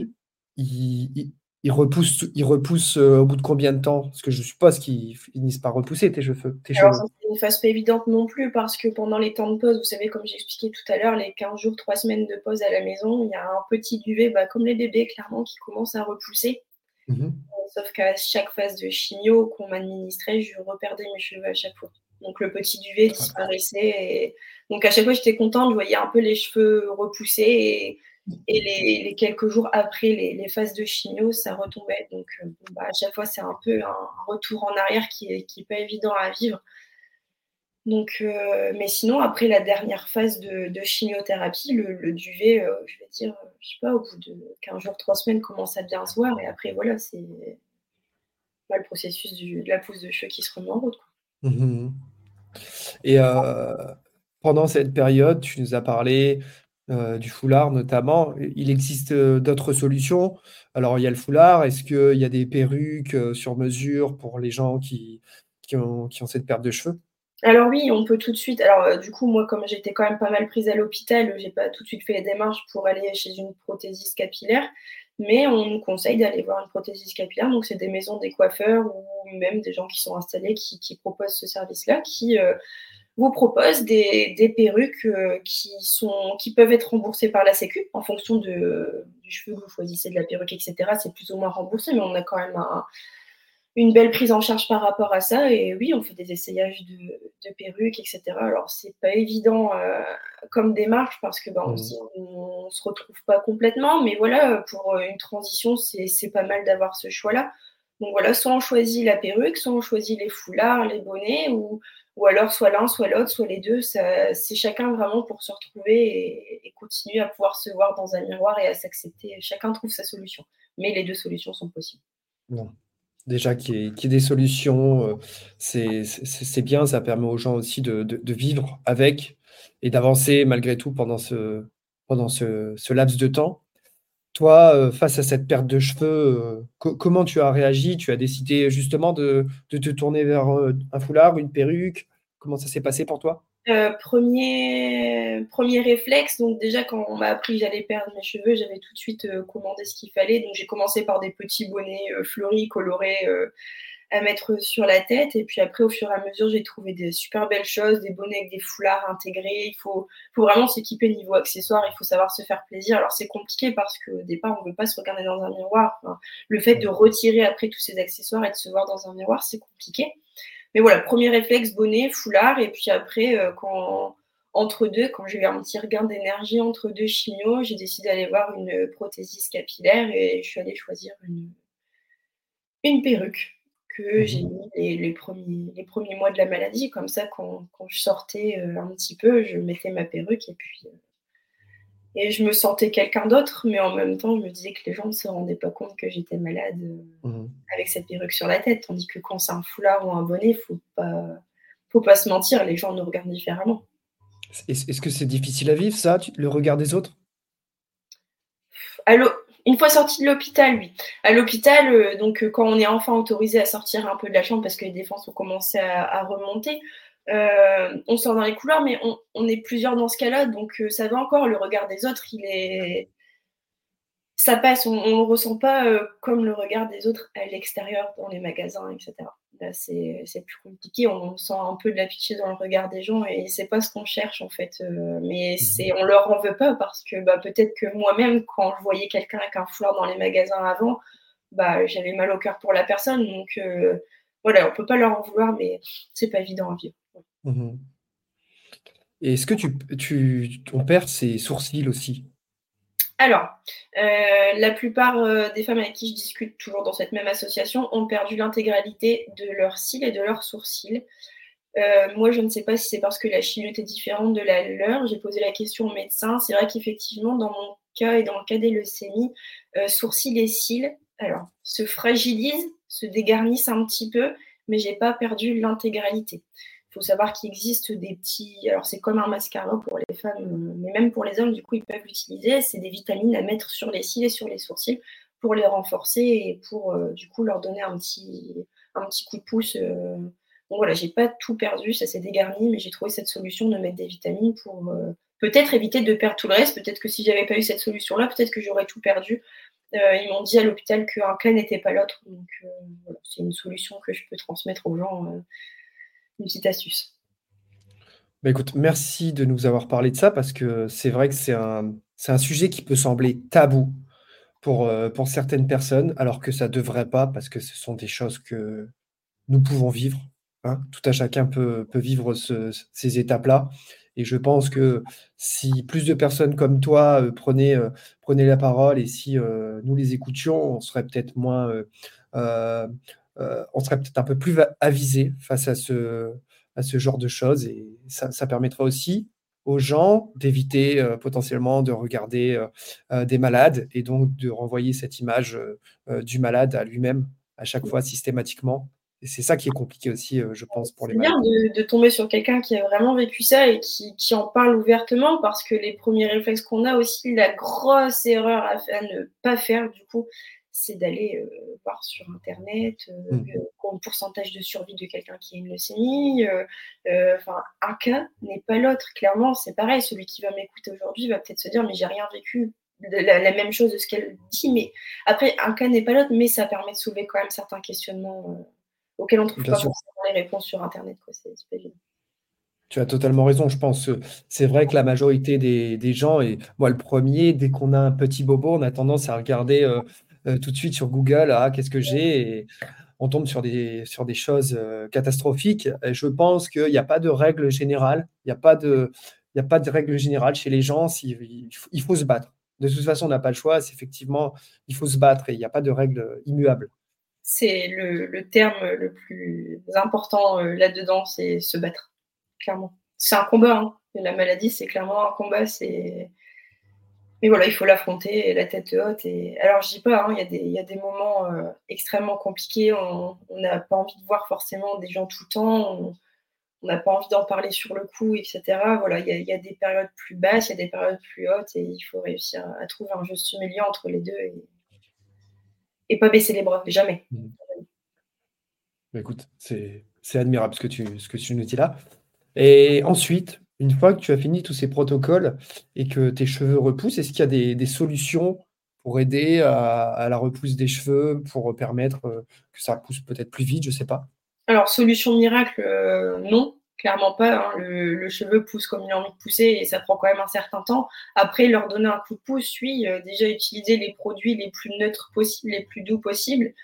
ils, ils repoussent, ils repoussent au bout de combien de temps? Parce que je suppose qu'ils finissent par repousser tes cheveux. Tes Alors, c'est une phase pas évidente non plus parce que pendant les temps de pause, vous savez, comme j'ai expliqué tout à l'heure, les 15 jours, 3 semaines de pause à la maison, il y a un petit duvet, bah, comme les bébés, clairement, qui commence à repousser. Mmh sauf qu'à chaque phase de chimio qu'on m'administrait, je reperdais mes cheveux à chaque fois. Donc le petit duvet disparaissait. Et... Donc à chaque fois, j'étais contente, je voyais un peu les cheveux repousser. Et, les, quelques jours après les, phases de chimio, ça retombait. Donc euh, bah, à chaque fois, c'est un peu un retour en arrière qui n'est qui est pas évident à vivre. Donc, euh, mais sinon, après la dernière phase de, chimiothérapie, le, duvet, euh, je vais dire, je sais pas, au bout de 15 jours, 3 semaines, commence à bien se voir. Et après, voilà, c'est le processus de la pousse de cheveux qui se remet en route. Mmh et euh, pendant cette période, tu nous as parlé du foulard notamment. Il existe d'autres solutions. Alors, il y a le foulard. Est-ce qu'il y a des perruques sur mesure pour les gens qui ont cette perte de cheveux? Alors oui, on peut tout de suite. Alors euh, du coup, moi, comme j'étais quand même pas mal prise à l'hôpital, j'ai pas tout de suite fait les démarches pour aller chez une prothésiste capillaire, mais on nous conseille d'aller voir une prothésiste capillaire. Donc c'est des maisons des coiffeurs ou même des gens qui sont installés qui, proposent ce service-là, qui euh, vous proposent des, perruques euh, qui sont qui peuvent être remboursées par la Sécu en fonction du cheveu que vous choisissez de la perruque, etc. C'est plus ou moins remboursé, mais on a quand même un une belle prise en charge par rapport à ça. Et oui, on fait des essayages de, perruques, etc. Alors, c'est pas évident euh, comme démarche parce que ben, mmh. on, ne se retrouve pas complètement. Mais voilà, pour une transition, c'est pas mal d'avoir ce choix-là. Donc voilà, soit on choisit la perruque, soit on choisit les foulards, les bonnets, ou, ou alors soit l'un, soit l'autre, soit les deux. C'est chacun vraiment pour se retrouver et, continuer à pouvoir se voir dans un miroir et à s'accepter. Chacun trouve sa solution. Mais les deux solutions sont possibles. Déjà, qu'il y, ait des solutions, euh, c'est bien, ça permet aux gens aussi de, vivre avec et d'avancer malgré tout pendant ce, laps de temps. Toi, euh, face à cette perte de cheveux, euh, comment tu as réagi? Tu as décidé justement de, de te tourner vers un foulard, une perruque? Comment ça s'est passé pour toi? Euh, premier, premier réflexe, donc déjà quand on m'a appris que j'allais perdre mes cheveux, j'avais tout de suite euh, commandé ce qu'il fallait. Donc j'ai commencé par des petits bonnets euh, fleuris, colorés à mettre sur la tête. Et puis après, au fur et à mesure, j'ai trouvé des super belles choses, des bonnets avec des foulards intégrés. Il faut, faut vraiment s'équiper niveau accessoires, il faut savoir se faire plaisir. Alors c'est compliqué parce qu'au départ, on ne veut pas se regarder dans un miroir. le fait de retirer après tous ces accessoires et de se voir dans un miroir, c'est compliqué. Mais voilà, premier réflexe, bonnet, foulard. Et puis après, euh, quand, entre deux, quand j'ai eu un petit regain d'énergie entre deux chimios, j'ai décidé d'aller voir une prothésiste capillaire et je suis allée choisir une, une perruque que mhm. j'ai mis les, premiers, les premiers mois de la maladie. Comme ça, quand, quand je sortais euh, un petit peu, je mettais ma perruque et puis euh, et je me sentais quelqu'un d'autre, mais en même temps, je me disais que les gens ne se rendaient pas compte que j'étais malade euh, mhm. avec cette perruque sur la tête. Tandis que quand c'est un foulard ou un bonnet, il faut pas, faut pas se mentir, les gens nous regardent différemment. Est-ce que c'est difficile à vivre, ça, le regard des autres? Une fois sorti de l'hôpital, oui. À l'hôpital, euh, donc euh, quand on est enfin autorisé à sortir un peu de la chambre parce que les défenses ont commencé à remonter, euh, on sort dans les couloirs, mais on, est plusieurs dans ce cas-là, donc euh, ça va encore. Le regard des autres, il est. Ça passe, on ne le ressent pas euh, comme le regard des autres à l'extérieur, dans les magasins, etc. Là, c'est plus compliqué. On sent un peu de la pitié dans le regard des gens et c'est pas ce qu'on cherche, en fait. mais mhm. c'est, on leur en veut pas parce que bah, peut-être que moi-même, quand je voyais quelqu'un avec un foulard dans les magasins avant, bah, j'avais mal au cœur pour la personne. Donc voilà, on peut pas leur en vouloir, mais c'est pas évident à vivre. Mmh est-ce que tu, tu, ton père ses sourcils aussi? Alors, euh, la plupart euh, des femmes avec qui je discute toujours dans cette même association ont perdu l'intégralité de leurs cils et de leurs sourcils. Euh, moi, je ne sais pas si c'est parce que la chimie était différente de la leur. J'ai posé la question au médecin. C'est vrai qu'effectivement, dans mon cas et dans le cas des leucémies, sourcils et cils se fragilisent, se dégarnissent un petit peu, mais j'ai pas perdu l'intégralité. Il faut savoir qu'il existe des petits. Alors, c'est comme un mascara pour les femmes, mais même pour les hommes, du coup, ils peuvent l'utiliser. C'est des vitamines à mettre sur les cils et sur les sourcils pour les renforcer et pour, euh, du coup, leur donner un petit, un petit coup de pouce. Euh. Bon, voilà, j'ai pas tout perdu, ça s'est dégarni, mais j'ai trouvé cette solution de mettre des vitamines pour euh, peut-être éviter de perdre tout le reste. Peut-être que si j'avais pas eu cette solution-là, peut-être que j'aurais tout perdu. ils m'ont dit à l'hôpital qu'un cas n'était pas l'autre. Donc, voilà, c'est une solution que je peux transmettre aux gens petite astuce. Bah, écoute, merci de nous avoir parlé de ça parce que c'est vrai que c'est un, un, sujet qui peut sembler tabou pour, euh, pour certaines personnes, alors que ça ne devrait pas parce que ce sont des choses que nous pouvons vivre. Hein. Tout à chacun peut, peut vivre ces étapes-là. Et je pense que si plus de personnes comme toi euh, prenaient, euh, prenaient, la parole et si nous les écoutions, on serait peut-être moins euh, on serait peut-être un peu plus avisé face à ce, à ce genre de choses. Et ça, ça permettra aussi aux gens d'éviter euh, potentiellement de regarder euh, des malades et donc de renvoyer cette image du malade à lui-même à chaque fois systématiquement. Et c'est ça qui est compliqué aussi, je pense, pour les malades. C'est bien de, tomber sur quelqu'un qui a vraiment vécu ça et qui, qui, en parle ouvertement parce que les premiers réflexes qu'on a aussi, la grosse erreur à, à ne pas faire, du coup, c'est d'aller euh, voir sur Internet euh, mmh. le pourcentage de survie de quelqu'un qui a une leucémie. Euh, enfin, un cas n'est pas l'autre. Clairement, c'est pareil. Celui qui va m'écouter aujourd'hui va peut-être se dire, mais j'ai rien vécu. La, la, même chose de ce qu'elle dit, mais après, un cas n'est pas l'autre, mais ça permet de soulever quand même certains questionnements auxquels on ne trouve pas forcément les réponses sur Internet. Évident. Tu as totalement raison, je pense. C'est vrai que la majorité des, des, gens, et moi le premier, dès qu'on a un petit bobo, on a tendance à regarder euh, tout de suite sur Google, ah, qu'est-ce que j'ai on tombe sur des, sur des choses euh, catastrophiques. Je pense qu'il n'y a pas de règle générale. Il n'y a, pas de, a pas de règle générale chez les gens. Il, faut se battre. De toute façon, on n'a pas le choix. Effectivement, il faut se battre et il n'y a pas de règle immuable. C'est le, le, terme le plus important euh, là-dedans, c'est se battre, clairement. C'est un combat. Hein. La maladie, c'est clairement un combat. C'est mais voilà, il faut l'affronter la tête haute. Et... Alors, je dis pas, hein, il y, a des moments euh, extrêmement compliqués. On n'a pas envie de voir forcément des gens tout le temps. On n'a pas envie d'en parler sur le coup, etc. Voilà, il y, a des périodes plus basses, il y a des périodes plus hautes. Et il faut réussir à, trouver un juste milieu entre les deux et, et pas baisser les bras, jamais. Mmh. Écoute, c'est admirable que, tu, ce que tu nous dis là. Et ensuite, une fois que tu as fini tous ces protocoles et que tes cheveux repoussent, est-ce qu'il y a des, solutions pour aider à, la repousse des cheveux, pour permettre euh, que ça pousse peut-être plus vite, je ne sais pas Alors, solution miracle, euh, non, clairement pas. Hein. Le, cheveu pousse comme il a envie de pousser et ça prend quand même un certain temps. Après, leur donner un coup de pouce, oui, euh, déjà utiliser les produits les plus neutres possibles, les plus doux possibles.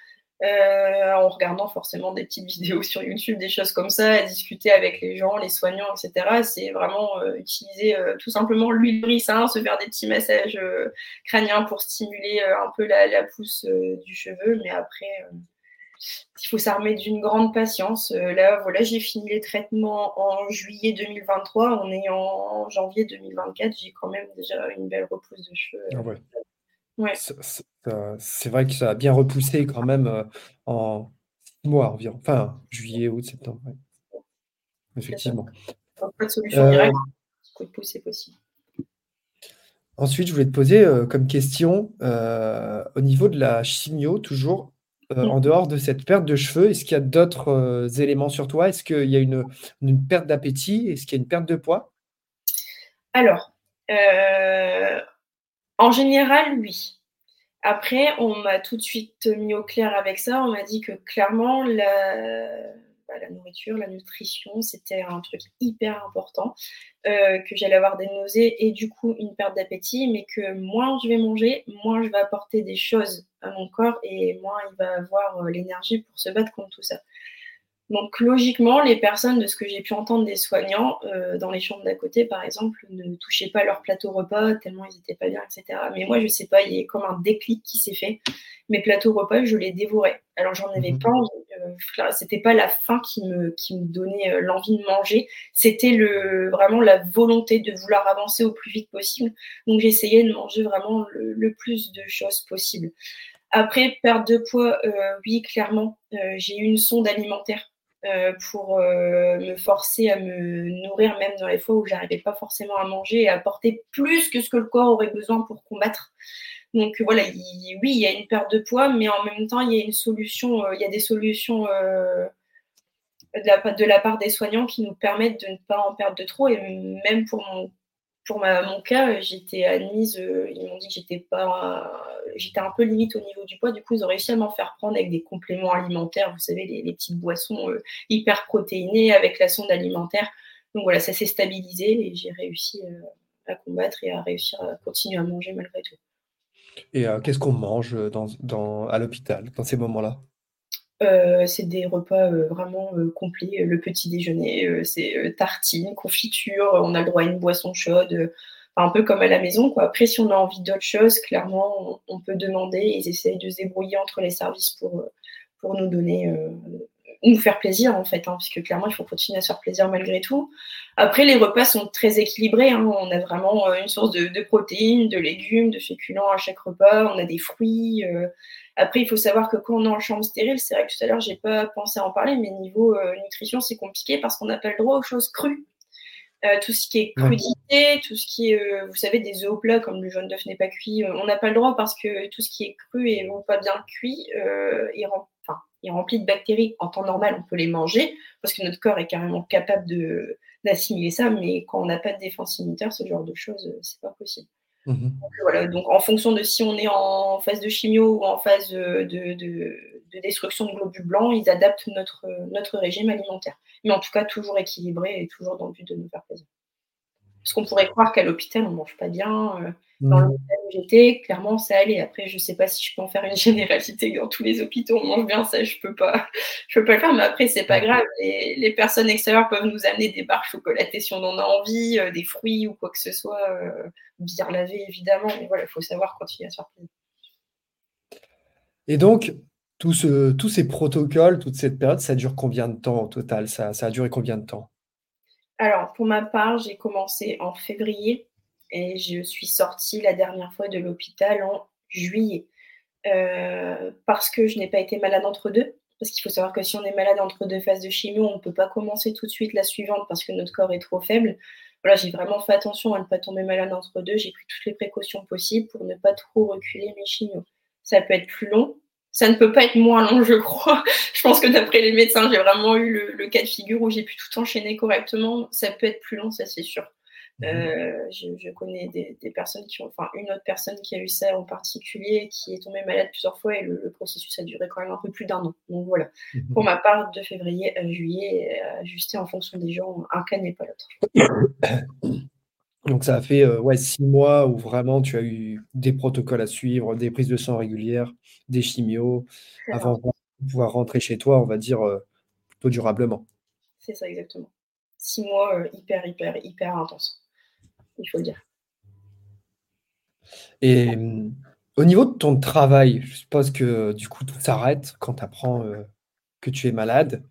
Euh, en regardant forcément des petites [laughs] vidéos sur YouTube, des choses comme ça, à discuter avec les gens, les soignants, etc. C'est vraiment euh, utiliser euh, tout simplement l'huile ricin, se faire des petits massages crâniens pour stimuler un peu la, pousse du cheveu. Mais après, il faut s'armer d'une grande patience. là, voilà, j'ai fini les traitements en juillet 2023. On est en janvier 2024. J'ai quand même déjà une belle repousse de cheveux. Ah c'est vrai que ça a bien repoussé quand même euh, en six mois environ. Enfin, juillet, août, septembre. Effectivement. Pas de solution euh, directe. Coup de pouce, c'est possible. Ensuite, je voulais te poser euh, comme question au niveau de la chimio, toujours mm. en dehors de cette perte de cheveux, est-ce qu'il y a d'autres éléments sur toi? Est-ce qu'il y a une, une perte d'appétit? Est-ce qu'il y a une perte de poids? Alors, en général, oui. Après, on m'a tout de suite mis au clair avec ça. On m'a dit que clairement, la, bah, nourriture, la nutrition, c'était un truc hyper important, euh, que j'allais avoir des nausées et du coup une perte d'appétit, mais que moins je vais manger, moins je vais apporter des choses à mon corps et moins il va avoir euh, l'énergie pour se battre contre tout ça. Donc logiquement, les personnes, de ce que j'ai pu entendre des soignants, euh, dans les chambres d'à côté, par exemple, ne touchaient pas leur plateau repas tellement ils n'étaient pas bien, etc. Mais moi, je sais pas, il y a comme un déclic qui s'est fait. Mes plateaux repas, je les dévorais. Alors j'en avais mhm. pas euh, c'était pas la faim qui me, qui me donnait euh, l'envie de manger, c'était le, vraiment la volonté de vouloir avancer au plus vite possible. Donc j'essayais de manger vraiment le, le plus de choses possible. Après, perte de poids, oui, clairement, j'ai eu une sonde alimentaire pour me forcer à me nourrir même dans les fois où j'arrivais pas forcément à manger et à apporter plus que ce que le corps aurait besoin pour combattre. Donc voilà, oui, il y a une perte de poids, mais en même temps, il y a une solution, il y a des solutions de la, de la part des soignants qui nous permettent de ne pas en perdre de trop. Et même pour mon pour mon cas, euh, j'étais admise, euh, ils m'ont dit que j'étais pas, j'étais un peu limite au niveau du poids. Du coup, ils ont réussi à m'en faire prendre avec des compléments alimentaires, vous savez, les, petites boissons euh, hyper protéinées avec la sonde alimentaire. Donc voilà, ça s'est stabilisé et j'ai réussi à combattre et à réussir à continuer à manger malgré tout. Et qu'est-ce qu'on mange à l'hôpital dans ces moments-là? Euh, c'est des repas euh, vraiment euh, complets. Le petit déjeuner, c'est tartines, confiture, on a le droit à une boisson chaude, un peu comme à la maison. Quoi. Après, si on a envie d'autre chose, clairement, on, peut demander. Ils essayent de se débrouiller entre les services pour, pour nous donner, nous faire plaisir en fait, hein, parce que clairement, il faut continuer à se faire plaisir malgré tout. Après, les repas sont très équilibrés. Hein. On a vraiment une source de, de, protéines, de légumes, de féculents à chaque repas. On a des fruits. Après, il faut savoir que quand on est en chambre stérile, c'est vrai que tout à l'heure, j'ai pas pensé à en parler, mais niveau euh, nutrition, c'est compliqué parce qu'on n'a pas le droit aux choses crues. Euh, tout ce qui est crudité, tout ce qui est, euh, vous savez, des œufs au plat comme le jaune d'œuf n'est pas cuit, on n'a pas le droit parce que tout ce qui est cru et non pas bien cuit est, rempli de bactéries. En temps normal, on peut les manger parce que notre corps est carrément capable d'assimiler ça, mais quand on n'a pas de défense immunitaire, ce genre de choses, c'est pas possible. Mhm. Donc, voilà, donc en fonction de si on est en phase de chimio ou en phase de, de, destruction de globules blancs, ils adaptent notre, notre régime alimentaire. Mais en tout cas, toujours équilibré et toujours dans le but de nous faire plaisir. Parce qu'on pourrait croire qu'à l'hôpital, on ne mange pas bien. Euh, dans mmh. l'hôpital où j'étais, clairement, ça allait. Après, je ne sais pas si je peux en faire une [laughs] généralité dans tous les hôpitaux, on mange bien, ça, je peux pas, [laughs] je peux pas le faire. Mais après, c'est pas grave. Les, les, personnes extérieures peuvent nous amener des barres chocolatées si on en a envie, euh, des fruits ou quoi que ce soit, euh, bien lavé évidemment. Mais voilà, il faut savoir continuer à se faire plaisir. Et donc, tout ce, tous ces protocoles, toute cette période, ça dure combien de temps au total? Ça, ça a duré combien de temps? Alors, pour ma part, j'ai commencé en février et je suis sortie la dernière fois de l'hôpital en juillet. Euh, parce que je n'ai pas été malade entre deux. Parce qu'il faut savoir que si on est malade entre deux phases de chimio, on ne peut pas commencer tout de suite la suivante parce que notre corps est trop faible. Voilà, j'ai vraiment fait attention à ne pas tomber malade entre deux. J'ai pris toutes les précautions possibles pour ne pas trop reculer mes chimios. Ça peut être plus long. Ça ne peut pas être moins long, je crois. [laughs] je pense que d'après les médecins, j'ai vraiment eu le, le, cas de figure où j'ai pu tout enchaîner correctement. Ça peut être plus long, ça c'est sûr. Mhm. Euh, je, connais des, personnes qui ont, enfin une autre personne qui a eu ça en particulier, qui est tombée malade plusieurs fois et le, processus a duré quand même un peu plus d'un an. Donc voilà, mhm. pour ma part, de février à juillet, ajusté en fonction des gens, un cas n'est pas l'autre. [coughs] Donc ça a fait euh, ouais, six mois où vraiment tu as eu des protocoles à suivre, des prises de sang régulières, des chimios, avant de pouvoir rentrer chez toi, on va dire, euh, plutôt durablement. C'est ça exactement. Six mois hyper, hyper, hyper intense il faut le dire. Et au niveau de ton travail, je suppose que du coup tout s'arrête quand tu apprends euh, que tu es malade.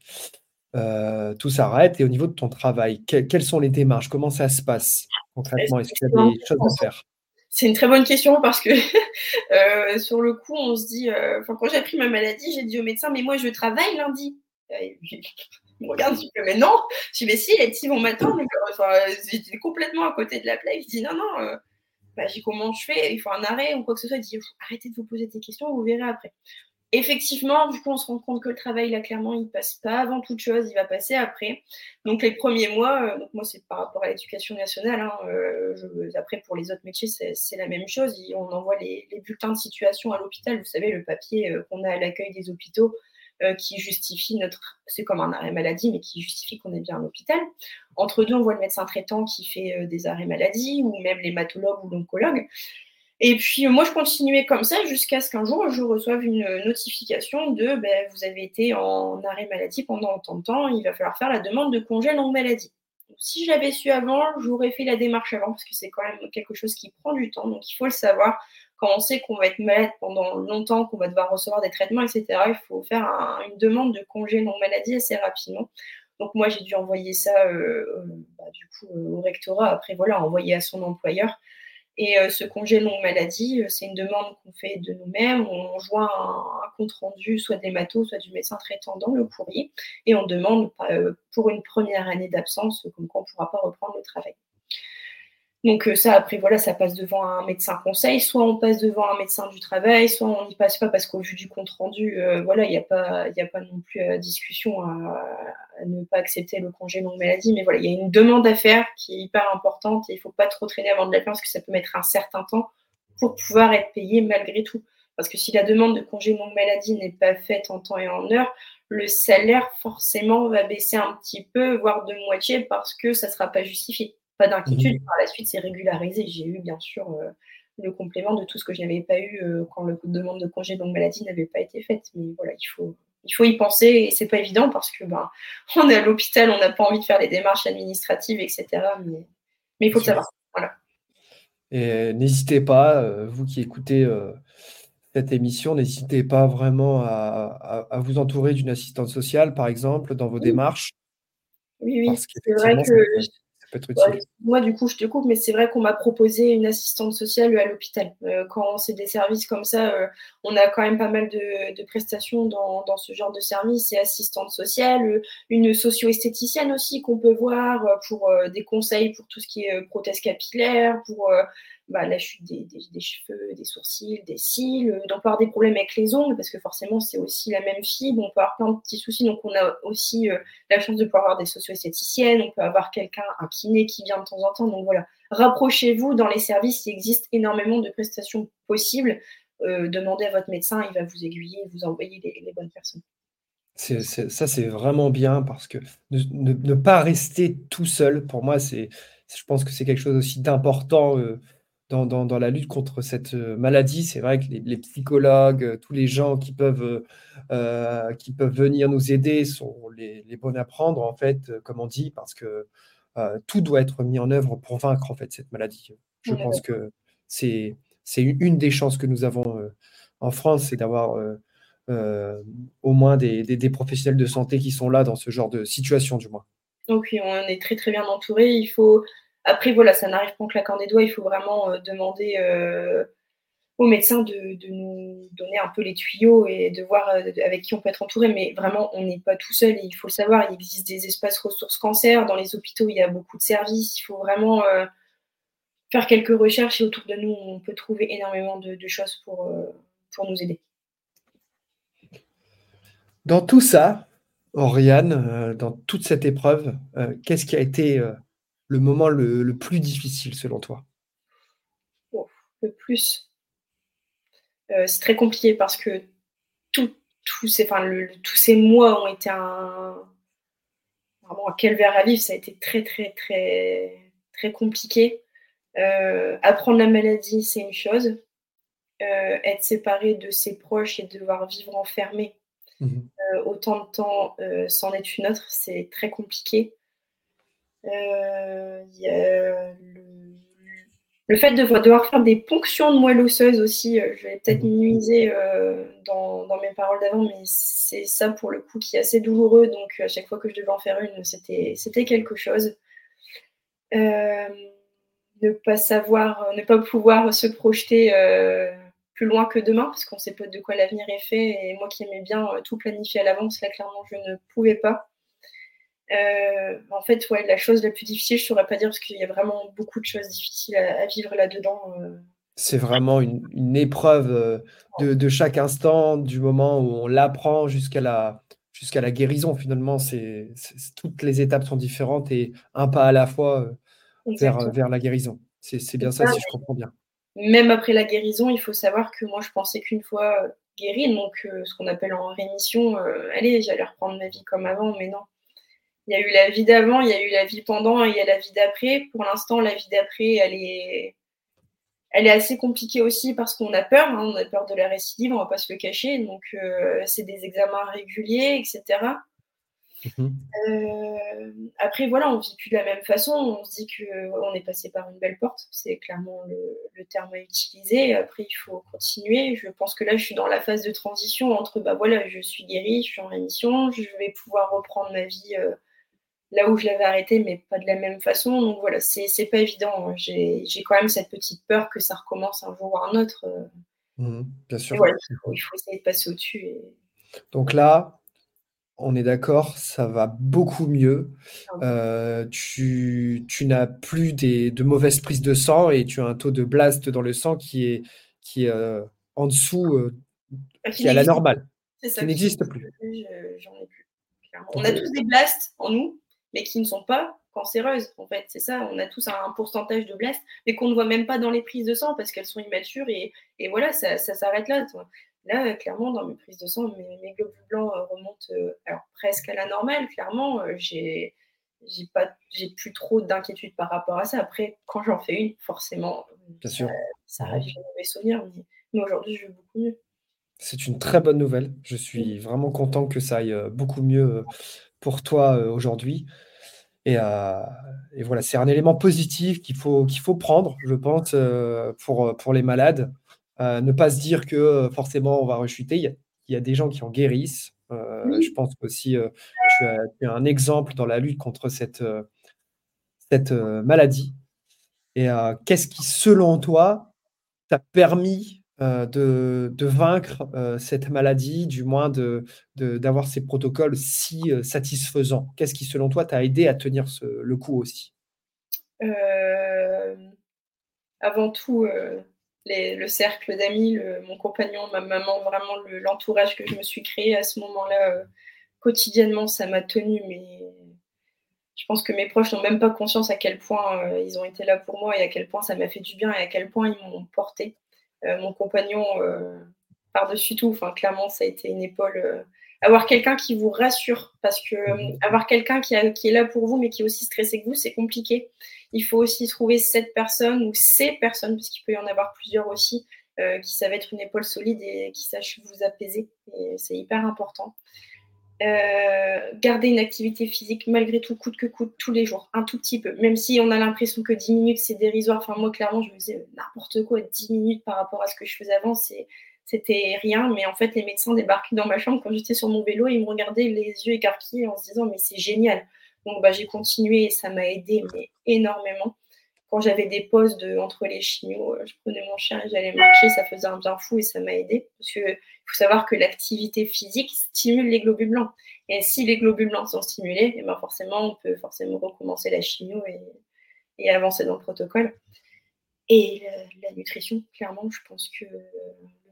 Euh, tout s'arrête. Et au niveau de ton travail, quelles sont les démarches? Comment ça se passe? Concrètement Est-ce qu'il y a des choses à faire? C'est une très bonne question parce que [laughs] euh, sur le coup, on se dit, quand j'ai appris ma maladie, j'ai dit au médecin, mais moi je travaille lundi. [laughs] Il me regarde, je dis, mais non. Je dis, mais si, les petits vont m'attendre. j'étais complètement à côté de la plaque. Je dis, non, non. Euh, bah, j'ai comment je fais? Il faut un arrêt ou quoi que ce soit. Il dit, arrêtez de vous poser des questions, vous verrez après. Effectivement, du coup, on se rend compte que le travail, là, clairement, il passe pas avant toute chose, il va passer après. Donc, les premiers mois, euh, donc moi, c'est par rapport à l'éducation nationale. Hein, euh, après, pour les autres métiers, c'est la même chose. on envoie les, bulletins de situation à l'hôpital. Vous savez, le papier qu'on a à l'accueil des hôpitaux euh, qui justifie notre, c'est comme un arrêt maladie, mais qui justifie qu'on est bien à l'hôpital. Entre deux, on voit le médecin traitant qui fait euh, des arrêts maladie, ou même l'hématologue ou l'oncologue. Et puis, euh, moi, je continuais comme ça jusqu'à ce qu'un jour, je reçoive une notification de ben, vous avez été en arrêt maladie pendant autant de temps, il va falloir faire la demande de congé longue maladie. si j'avais su avant, j'aurais fait la démarche avant, parce que c'est quand même quelque chose qui prend du temps, donc il faut le savoir quand on sait qu'on va être malade pendant longtemps, qu'on va devoir recevoir des traitements, etc., il faut faire une demande de congé non maladie assez rapidement. Donc moi, j'ai dû envoyer ça euh, euh, bah, du coup au rectorat. Après, voilà, envoyer à son employeur. Et euh, ce congé longue maladie, c'est une demande qu'on fait de nous-mêmes. On joint un, compte rendu, soit de l'hémato, soit du médecin traitant dans le courrier, et on demande pour une première année d'absence, comme quoi on ne pourra pas reprendre le travail. Donc ça, après, voilà, ça passe devant un médecin conseil, soit on passe devant un médecin du travail, soit on n'y passe pas parce qu'au vu du compte rendu, voilà, il n'y a, pas, a pas non plus discussion à, ne pas accepter le congé longue maladie. Mais voilà, il y a une demande à faire qui est hyper importante et il ne faut pas trop traîner avant de la faire parce que ça peut mettre un certain temps pour pouvoir être payé malgré tout. Parce que si la demande de congé longue maladie n'est pas faite en temps et en heure, le salaire forcément va baisser un petit peu, voire de moitié, parce que ça ne sera pas justifié. Pas d'inquiétude, mmh. par la suite c'est régularisé. J'ai eu bien sûr euh, le complément de tout ce que je n'avais pas eu euh, quand la demande de congé longue maladie n'avait pas été faite. Mais voilà, il faut, il faut y penser et c'est pas évident parce que ben, [laughs] on est à l'hôpital, on n'a pas envie de faire les démarches administratives, etc. Mais, mais il faut le savoir. Voilà. Et n'hésitez pas, euh, vous qui écoutez cette émission, n'hésitez pas vraiment à, vous entourer d'une assistante sociale, par exemple, dans vos démarches. Oui, oui, c'est vrai que moi, du coup, je te coupe, mais c'est vrai qu'on m'a proposé une assistante sociale à l'hôpital. Euh, quand c'est des services comme ça, euh, on a quand même pas mal de, prestations dans, dans, ce genre de service. C'est assistante sociale, une socio-esthéticienne aussi qu'on peut voir pour euh, des conseils pour tout ce qui est prothèse capillaire, pour bah, la chute des, cheveux, des sourcils, des cils, euh, d'en avoir des problèmes avec les ongles, parce que forcément c'est aussi la même fibre, on peut avoir plein de petits soucis, donc on a aussi euh, la chance de pouvoir avoir des socio-esthéticiennes, on peut avoir quelqu'un, un kiné qui vient de temps en temps, donc voilà. Rapprochez-vous dans les services, il existe énormément de prestations possibles, euh, demandez à votre médecin, il va vous aiguiller, vous envoyer les, bonnes personnes. ça, c'est vraiment bien parce que ne, pas rester tout seul, pour moi, c'est, je pense que c'est quelque chose aussi d'important dans, la lutte contre cette euh, maladie. C'est vrai que les, psychologues, euh, tous les gens qui peuvent, euh, qui peuvent venir nous aider sont les, les, bons à prendre, en fait, comme on dit, parce que tout doit être mis en œuvre pour vaincre en fait, cette maladie. Je pense que c'est une des chances que nous avons en France, c'est d'avoir au moins des, des, professionnels de santé qui sont là dans ce genre de situation, du moins. Donc oui, on est très très bien entouré. Il faut après, voilà, ça n'arrive pas en claquant des doigts. Il faut vraiment euh, demander euh, aux médecins de, nous donner un peu les tuyaux et de voir euh, avec qui on peut être entouré. Mais vraiment, on n'est pas tout seul. il faut le savoir, il existe des espaces ressources cancer. Dans les hôpitaux, il y a beaucoup de services. Il faut vraiment faire quelques recherches et autour de nous, on peut trouver énormément de, choses pour, pour nous aider. Dans tout ça, Oriane, dans toute cette épreuve, qu'est-ce qui a été le moment le, plus difficile selon toi? Le plus. Euh, c'est très compliqué parce que tout, ces, tous ces mois ont été un, vraiment un calvaire à vivre. Ça a été très, très, très, très compliqué. Euh, apprendre la maladie, c'est une chose. Euh, être séparé de ses proches et devoir vivre enfermé mmh autant de temps, c'en est une autre. C'est très compliqué. Euh, le, fait de devoir faire des ponctions de moelle osseuse aussi, euh, je vais peut-être minimiser euh, dans, mes paroles d'avant, mais c'est ça pour le coup qui est assez douloureux. Donc à chaque fois que je devais en faire une, c'était quelque chose. ne pas savoir, ne pas pouvoir se projeter plus loin que demain, parce qu'on ne sait pas de quoi l'avenir est fait. Et moi qui aimais bien tout planifier à l'avance, là clairement je ne pouvais pas. Euh, en fait, ouais, la chose la plus difficile, je ne saurais pas dire parce qu'il y a vraiment beaucoup de choses difficiles à, vivre là-dedans. Euh. C'est vraiment une, épreuve euh, de, chaque instant, du moment où on l'apprend jusqu'à la, jusqu'à la guérison. Finalement, c'est, toutes les étapes sont différentes et un pas à la fois vers, vers la guérison. C'est, bien ça, si je comprends bien. Même après la guérison, il faut savoir que moi, je pensais qu'une fois guérie, donc ce qu'on appelle en rémission, allez, j'allais reprendre ma vie comme avant, mais non il y a eu la vie d'avant, il y a eu la vie pendant et il y a la vie d'après. Pour l'instant, la vie d'après, elle est, elle est assez compliquée aussi parce qu'on a peur. Hein. on a peur de la récidive, on va pas se le cacher. Donc, euh, c'est des examens réguliers, etc. Mhm. Euh, après, voilà, on vit plus de la même façon. On se dit qu'on est passé par une belle porte. C'est clairement le, terme à utiliser. Après, il faut continuer. Je pense que là, je suis dans la phase de transition entre, bah voilà, je suis guérie, je suis en rémission, je vais pouvoir reprendre ma vie. Euh, là où je l'avais arrêté, mais pas de la même façon. Donc voilà, c'est pas évident. J'ai quand même cette petite peur que ça recommence un jour ou un autre. Mmh bien sûr. il, faut, essayer de passer au-dessus. Donc là, on est d'accord, ça va beaucoup mieux. Euh, tu, n'as plus des, de mauvaises prises de sang et tu as un taux de blast dans le sang qui est, qui est euh, en dessous, euh, bah, qui, est à la normale. Ça. Qui n'existe plus. J'en ai plus. On a tous des blasts en nous, mais qui ne sont pas cancéreuses. En fait, c'est ça. On a tous un pourcentage de blasts, mais qu'on ne voit même pas dans les prises de sang parce qu'elles sont immatures et, et voilà, ça, ça s'arrête là. Là, clairement, dans mes prises de sang, mes, globules blancs euh, remontent euh, presque à la normale. Clairement, euh, j'ai j'ai pas j'ai plus trop d'inquiétude par rapport à ça. Après, quand j'en fais une, forcément, Bien sûr. ça reste des mauvais souvenirs. Mais, aujourd'hui, je vais beaucoup mieux. C'est une très bonne nouvelle. Je suis vraiment content que ça aille beaucoup mieux pour toi aujourd'hui. Et, et, voilà, c'est un élément positif qu'il faut, qu'il faut prendre, je pense, pour, pour les malades. Euh, ne pas se dire que euh, forcément on va rechuter. Il y, a, des gens qui en guérissent. Euh, je pense aussi tu as, tu as un exemple dans la lutte contre cette, cette maladie. Et qu'est-ce qui, selon toi, t'a permis de, de, vaincre cette maladie, du moins d'avoir de, ces protocoles si satisfaisants Qu'est-ce qui, selon toi, t'a aidé à tenir le coup aussi? Avant tout, le cercle d'amis, mon compagnon, ma maman, vraiment l'entourage que je me suis créé à ce moment-là, euh, quotidiennement, ça m'a tenu. Mais je pense que mes proches n'ont même pas conscience à quel point euh, ils ont été là pour moi et à quel point ça m'a fait du bien et à quel point ils m'ont porté. Euh, mon compagnon, par-dessus tout, enfin, clairement, ça a été une épaule avoir quelqu'un qui vous rassure, parce que mhm. avoir quelqu'un qui, qui, est là pour vous, mais qui est aussi stressé que vous, c'est compliqué. Il faut aussi trouver cette personne ou ces personnes, parce qu'il peut y en avoir plusieurs aussi, euh, qui savent être une épaule solide et qui sachent vous apaiser. Et c'est hyper important. Euh, garder une activité physique malgré tout, coûte que coûte, tous les jours, un tout petit peu. Même si on a l'impression que 10 minutes, c'est dérisoire. Enfin, moi, clairement, je me disais n'importe quoi, 10 minutes par rapport à ce que je faisais avant, c'était rien. Mais en fait, les médecins débarquaient dans ma chambre quand j'étais sur mon vélo, ils me regardaient les yeux écarquillés en se disant mais c'est génial. Donc bah, j'ai continué et ça m'a aidé mais énormément. Quand j'avais des pauses entre les chimios, euh, je prenais mon chien et j'allais marcher, ça faisait un bien fou et ça m'a aidé. Parce qu'il faut savoir que l'activité physique stimule les globules blancs. Et si les globules blancs sont stimulés, et eh ben forcément, on peut forcément recommencer la chimio et, avancer dans le protocole. Et la, nutrition, clairement, je pense que le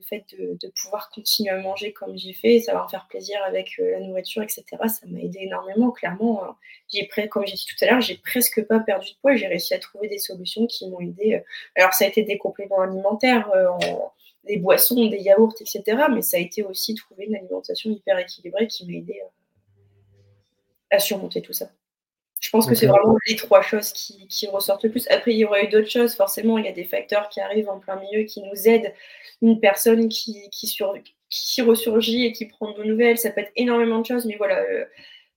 fait de, pouvoir continuer à manger comme j'ai fait, me faire plaisir avec euh, la nourriture, etc., ça m'a aidé énormément. Clairement, hein. j'ai comme j'ai dit tout à l'heure, j'ai presque pas perdu de poids. J'ai réussi à trouver des solutions qui m'ont aidé. Euh. Alors, ça a été des compléments alimentaires, euh, des boissons, des yaourts, etc., mais ça a été aussi trouver une alimentation hyper équilibrée qui m'a aidé à surmonter tout ça. Je pense que c'est vraiment les trois choses qui, ressortent le plus. Après, il y aurait eu d'autres choses. Forcément, il y a des facteurs qui arrivent en plein milieu qui nous aident. Une personne qui, qui, ressurgit et qui prend de nouvelles, ça peut être énormément de choses. Mais voilà, euh,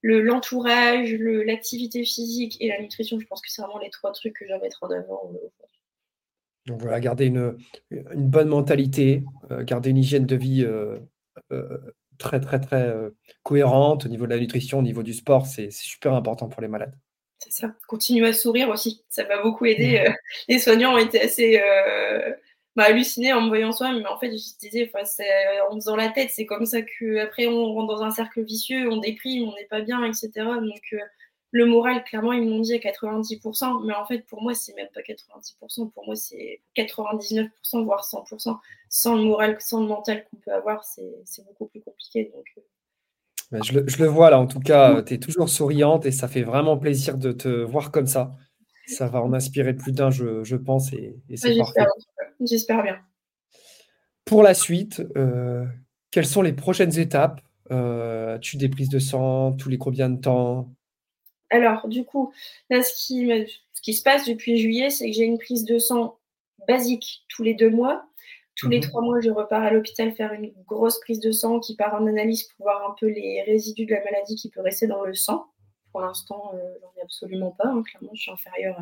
l'entourage, l'activité physique et la nutrition, je pense que c'est vraiment les trois trucs que je vais mettre en avant. Euh, Donc voilà, garder une, bonne mentalité, euh, garder une hygiène de vie très, très, très euh, cohérente au niveau de la nutrition, au niveau du sport. C'est super important pour les malades. C'est ça. Continuer à sourire aussi. Ça m'a beaucoup aidé. Mmh. Euh, [laughs] les soignants ont été assez euh, bah, hallucinés en me voyant soi, mais en fait, je disais, en faisant la tête, c'est comme ça qu'après, on rentre dans un cercle vicieux, on déprime, on n'est pas bien, etc. Donc, le moral, clairement, ils m'ont dit à 90%, mais en fait, pour moi, c'est même pas 90%, pour moi, c'est 99%, voire 100%. Sans le moral, sans le mental qu'on peut avoir, c'est beaucoup plus compliqué. Donc, euh. je, le, vois là, en tout cas, tu es toujours souriante et ça fait vraiment plaisir de te voir comme ça. Ça va en inspirer plus d'un, je, pense, et, c'est parfait. J'espère bien. Pour la suite, euh, quelles sont les prochaines étapes? Euh, Tu des prises de sang tous les combien de temps? Alors, du coup, là, ce qui, ce qui se passe depuis juillet, c'est que j'ai une prise de sang basique tous les deux mois. Tous les mhm. trois mois, je repars à l'hôpital faire une grosse prise de sang qui part en analyse pour voir un peu les résidus de la maladie qui peut rester dans le sang. Pour l'instant, euh, j'en ai absolument pas. Hein. Clairement, je suis inférieure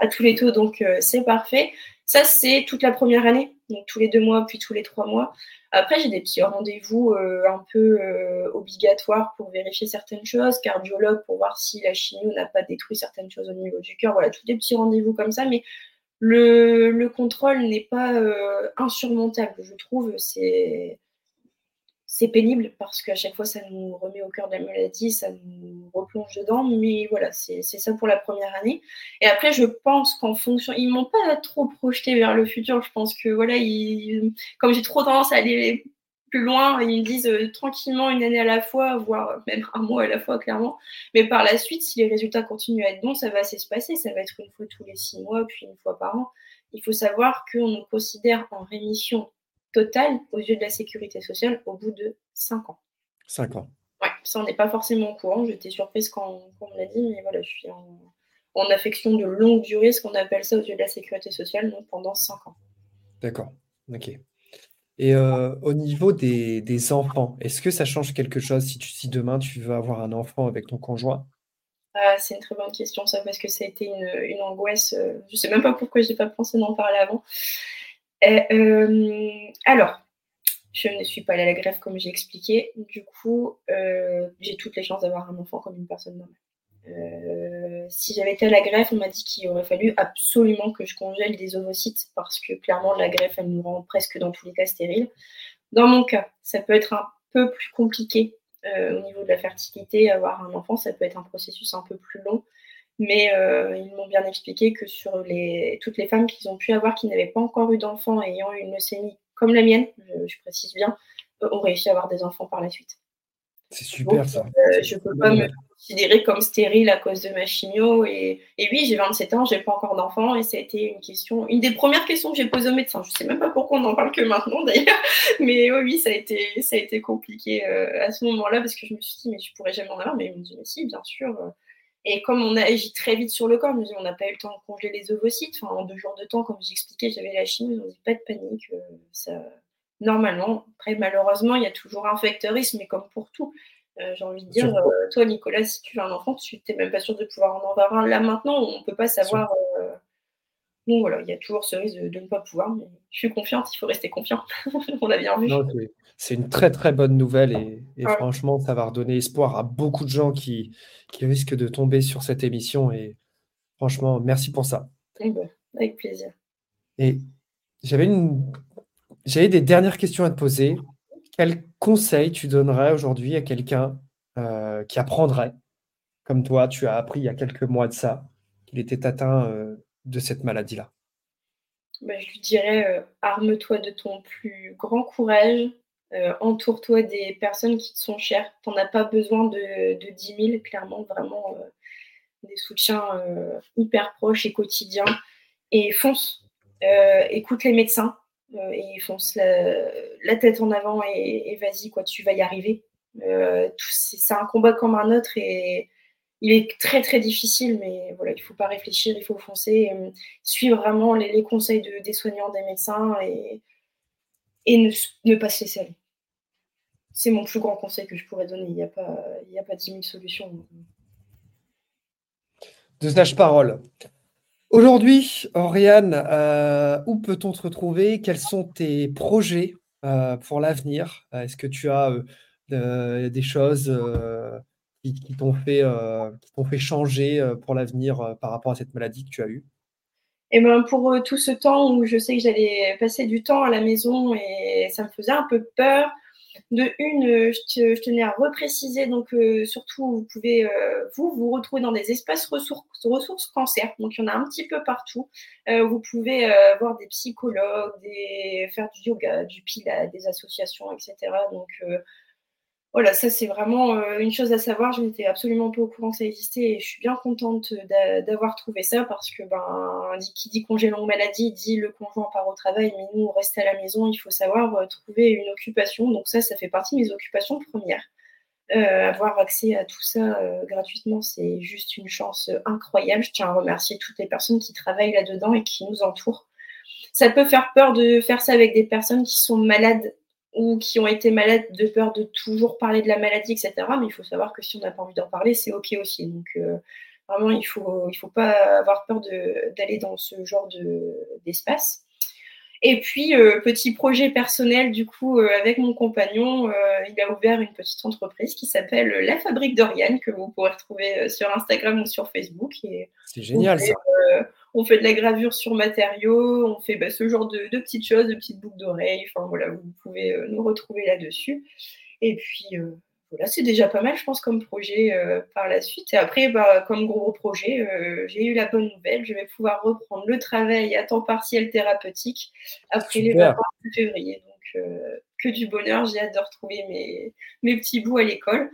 à, tous les taux, donc euh, c'est parfait. Ça, c'est toute la première année, donc tous les deux mois, puis tous les trois mois. Après, j'ai des petits rendez-vous euh, un peu euh, obligatoires pour vérifier certaines choses, cardiologue pour voir si la chimio n'a pas détruit certaines choses au niveau du cœur. Voilà, tous des petits rendez-vous comme ça. Mais le, contrôle n'est pas insurmontable, je trouve. C'est c'est pénible parce qu'à chaque fois, ça nous remet au cœur de la maladie, ça nous replonge dedans. Mais voilà, c'est ça pour la première année. Et après, je pense qu'en fonction, ils m'ont pas trop projeté vers le futur. Je pense que voilà, ils, comme j'ai trop tendance à aller plus loin, ils me disent euh, tranquillement une année à la fois, voire même un mois à la fois, clairement. Mais par la suite, si les résultats continuent à être bons, ça va s'espacer. Ça va être une fois tous les six mois, puis une fois par an. Il faut savoir qu'on nous considère en rémission total aux yeux de la sécurité sociale au bout de 5 ans. 5 ans. Ouais, ça on n'est pas forcément au courant. J'étais surprise quand, on me l'a dit, mais voilà, je suis en, affection de longue durée, ce qu'on appelle ça aux yeux de la sécurité sociale, donc pendant 5 ans. D'accord, ok. Et euh, au niveau des, enfants, est-ce que ça change quelque chose si, tu, si demain tu veux avoir un enfant avec ton conjoint? Ah, C'est une très bonne question, ça, parce que ça a été une, angoisse. Euh, je ne sais même pas pourquoi je n'ai pas pensé d'en parler avant. Euh, euh, alors, je ne suis pas allée à la greffe comme j'ai expliqué. Du coup, euh, j'ai toutes les chances d'avoir un enfant comme une personne normale. si j'avais été à la greffe, on m'a dit qu'il aurait fallu absolument que je congèle des ovocytes parce que clairement, la greffe, elle nous rend presque dans tous les cas stériles. Dans mon cas, ça peut être un peu plus compliqué au niveau de la fertilité. Avoir un enfant, ça peut être un processus un peu plus long. Mais euh, ils m'ont bien expliqué que sur les, toutes les femmes qu'ils ont pu avoir qui n'avaient pas encore eu d'enfants ayant une leucémie comme la mienne, je, précise bien, euh, ont réussi à avoir des enfants par la suite. C'est super ça. Euh, je ne peux pas me considérer comme stérile à cause de ma chimio. Et, et oui, j'ai 27 ans, j'ai pas encore d'enfants et ça a été une question, une des premières questions que j'ai posées au médecin. Je ne sais même pas pourquoi on n'en parle que maintenant d'ailleurs. [laughs] Mais oui, ça a été, ça a été compliqué à ce moment-là parce que je me suis dit, mais je pourrais jamais en avoir. Mais ils m'ont dit, mais si, bien sûr. Et comme on a agi très vite sur le corps, on n'a pas eu le temps de congeler les ovocytes. Enfin, en deux jours de temps, comme j'expliquais, j'avais la chimie, ont dit pas de panique. Euh, ça... Normalement, après, malheureusement, il y a toujours un facteurisme, mais comme pour tout. Euh, j'ai envie de dire, euh, toi, Nicolas, si tu veux un enfant, tu n'es même pas sûr de pouvoir en avoir un là maintenant. On ne peut pas savoir. Donc voilà, il y a toujours ce risque de, ne pas pouvoir, mais je suis confiante, il faut rester confiant. [laughs] on a bien vu c'est une très très bonne nouvelle et, franchement, ça va redonner espoir à beaucoup de gens qui, qui, risquent de tomber sur cette émission. Et franchement, merci pour ça. Eh ben, avec plaisir. Et j'avais une... j'avais des dernières questions à te poser. Quel conseil tu donnerais aujourd'hui à quelqu'un euh, qui apprendrait, comme toi, tu as appris il y a quelques mois de ça, qu'il était atteint euh, de cette maladie-là ben, Je lui dirais, euh, arme-toi de ton plus grand courage, euh, entoure-toi des personnes qui te sont chères. Tu n'en as pas besoin de, de 10 000, clairement, vraiment euh, des soutiens hyper proches et quotidiens. Et fonce, écoute les médecins et fonce la, tête en avant et, vas-y, quoi, tu vas y arriver. c'est un combat comme un autre et il est très très difficile, mais voilà, il ne faut pas réfléchir, il faut foncer, suivre vraiment les, conseils de, des soignants, des médecins et, et ne, pas se laisser aller c'est mon plus grand conseil que je pourrais donner. Il n'y a, pas, il a pas 10 000 solutions. De sage parole. Aujourd'hui, Oriane, euh, où peut-on te retrouver? Quels sont tes projets euh, pour l'avenir? Est-ce que tu as euh, des choses qui, t'ont fait, fait, changer pour l'avenir par rapport à cette maladie que tu as eue? Et eh ben pour tout ce temps où je sais que j'allais passer du temps à la maison et ça me faisait un peu peur, de une, euh, je, tenais à repréciser, donc euh, surtout, vous pouvez, euh, vous, vous retrouver dans des espaces ressources, ressources cancer. Donc, il y en a un petit peu partout. vous pouvez voir des psychologues, des, faire du yoga, du pilates, des associations, etc. Donc, voilà, ça c'est vraiment euh, une chose à savoir. Je n'étais absolument pas au courant que ça existait et je suis bien contente d'avoir trouvé ça parce que ben, qui dit congé longue maladie dit le conjoint part au travail, mais nous on reste à la maison. Il faut savoir euh, trouver une occupation. Donc ça, ça fait partie de mes occupations premières. Euh, avoir accès à tout ça gratuitement, c'est juste une chance incroyable. Je tiens à remercier toutes les personnes qui travaillent là-dedans et qui nous entourent. Ça peut faire peur de faire ça avec des personnes qui sont malades ou qui ont été malades de peur de toujours parler de la maladie, etc. Mais il faut savoir que si on n'a pas envie d'en parler, c'est OK aussi. Donc, euh, vraiment, il faut, il faut pas avoir peur d'aller dans ce genre d'espace. Et puis, petit projet personnel, du coup, avec mon compagnon, il a ouvert une petite entreprise qui s'appelle La Fabrique d'Oriane, que vous pourrez retrouver sur Instagram ou sur Facebook. C'est génial, ça. on fait de la gravure sur matériaux, on fait bah, ce genre de, de, petites choses, de petites boucles d'oreilles. Enfin, voilà, vous pouvez nous retrouver là-dessus. Et puis, voilà, c'est déjà pas mal, je pense, comme projet euh, par la suite. Et après, bah, comme gros projet, euh, j'ai eu la bonne nouvelle. Je vais pouvoir reprendre le travail à temps partiel thérapeutique après les vacances de février. Donc, euh, que du bonheur. J'ai hâte de retrouver mes, mes petits bouts à l'école.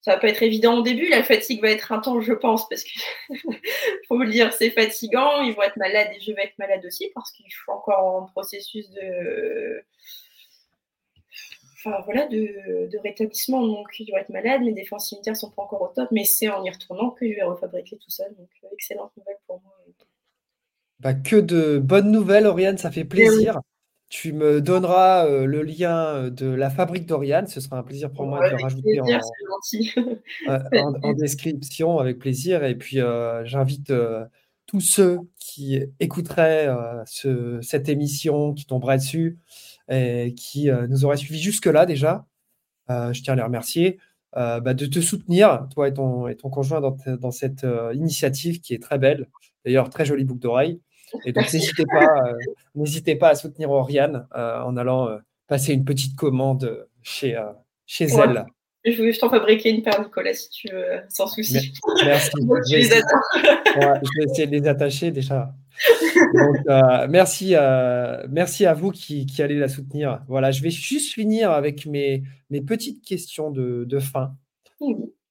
Ça va pas être évident au début. La fatigue va être intense, je pense, parce que [laughs] faut le dire, c'est fatigant. Ils vont être malades et je vais être malade aussi parce qu'il faut encore en processus de enfin, voilà, de, rétablissement. Donc, il doit être malade, mes défenses cimetières sont pas encore au top, mais c'est en y retournant que je vais refabriquer tout ça. Donc, euh, excellente nouvelle pour moi. Bah, que de bonnes nouvelles, Oriane, ça fait plaisir. Tu me donneras euh, le lien de la fabrique d'Oriane. Ce sera un plaisir pour moi de le rajouter en, [laughs] [laughs] description avec plaisir. Et puis, euh, j'invite tous ceux qui écouteraient cette émission, qui tomberaient dessus, et qui euh, nous auraient suivis jusque-là déjà. Euh, je tiens à les remercier. Euh, bah, de te soutenir, toi et ton, et ton conjoint, dans, dans cette initiative qui est très belle. D'ailleurs, très jolie boucle d'oreille. Et donc, n'hésitez pas, n'hésitez pas à soutenir Oriane en allant passer une petite commande chez, chez elle. Je vais t'en fabriquer une paire, Nicolas, si tu veux, sans souci. Merci. [laughs] je, vais essayer, je vais essayer de les attacher déjà. Donc, euh, merci, euh, merci à vous qui, qui, allez la soutenir. Voilà, je vais juste finir avec mes, mes petites questions de, de fin.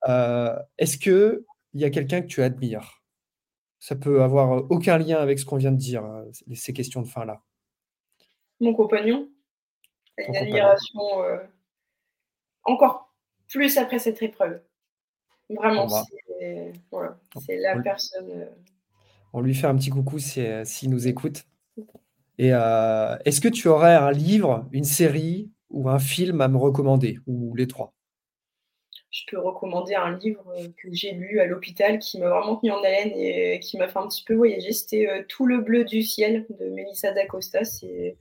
Euh, est-ce qu'il y a quelqu'un que tu admires? Ça peut avoir aucun lien avec ce qu'on vient de dire, ces questions de fin-là. Mon compagnon. Une admiration encore plus après cette épreuve. Vraiment, c'est la personne on lui fait un petit coucou euh, s'il nous écoute. Euh, est-ce que tu aurais un livre, une série ou un film à me recommander, ou les trois? Je peux recommander un livre euh, que j'ai lu à l'hôpital qui m'a vraiment tenu en haleine et qui m'a fait un petit peu voyager. C'était Tout le bleu du ciel de Melissa d'Acosta. C'est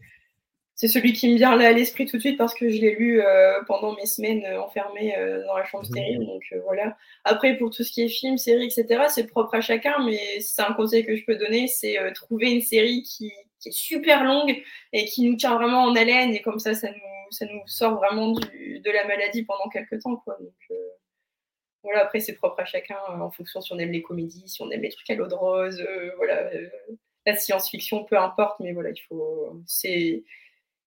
c'est celui qui me vient là à l'esprit tout de suite parce que je l'ai lu euh, pendant mes semaines euh, enfermées euh, dans la chambre mmh. stérile. Donc voilà. Après, pour tout ce qui est film, série, etc., c'est propre à chacun, mais c'est un conseil que je peux donner, c'est trouver une série qui, est super longue et qui nous tient vraiment en haleine et comme ça, ça nous, ça nous sort vraiment de la maladie pendant quelques temps. Quoi. Donc voilà, après, c'est propre à chacun en fonction si on aime les comédies, si on aime les trucs à l'eau de rose, voilà. la science-fiction, peu importe, mais voilà, il faut. C'est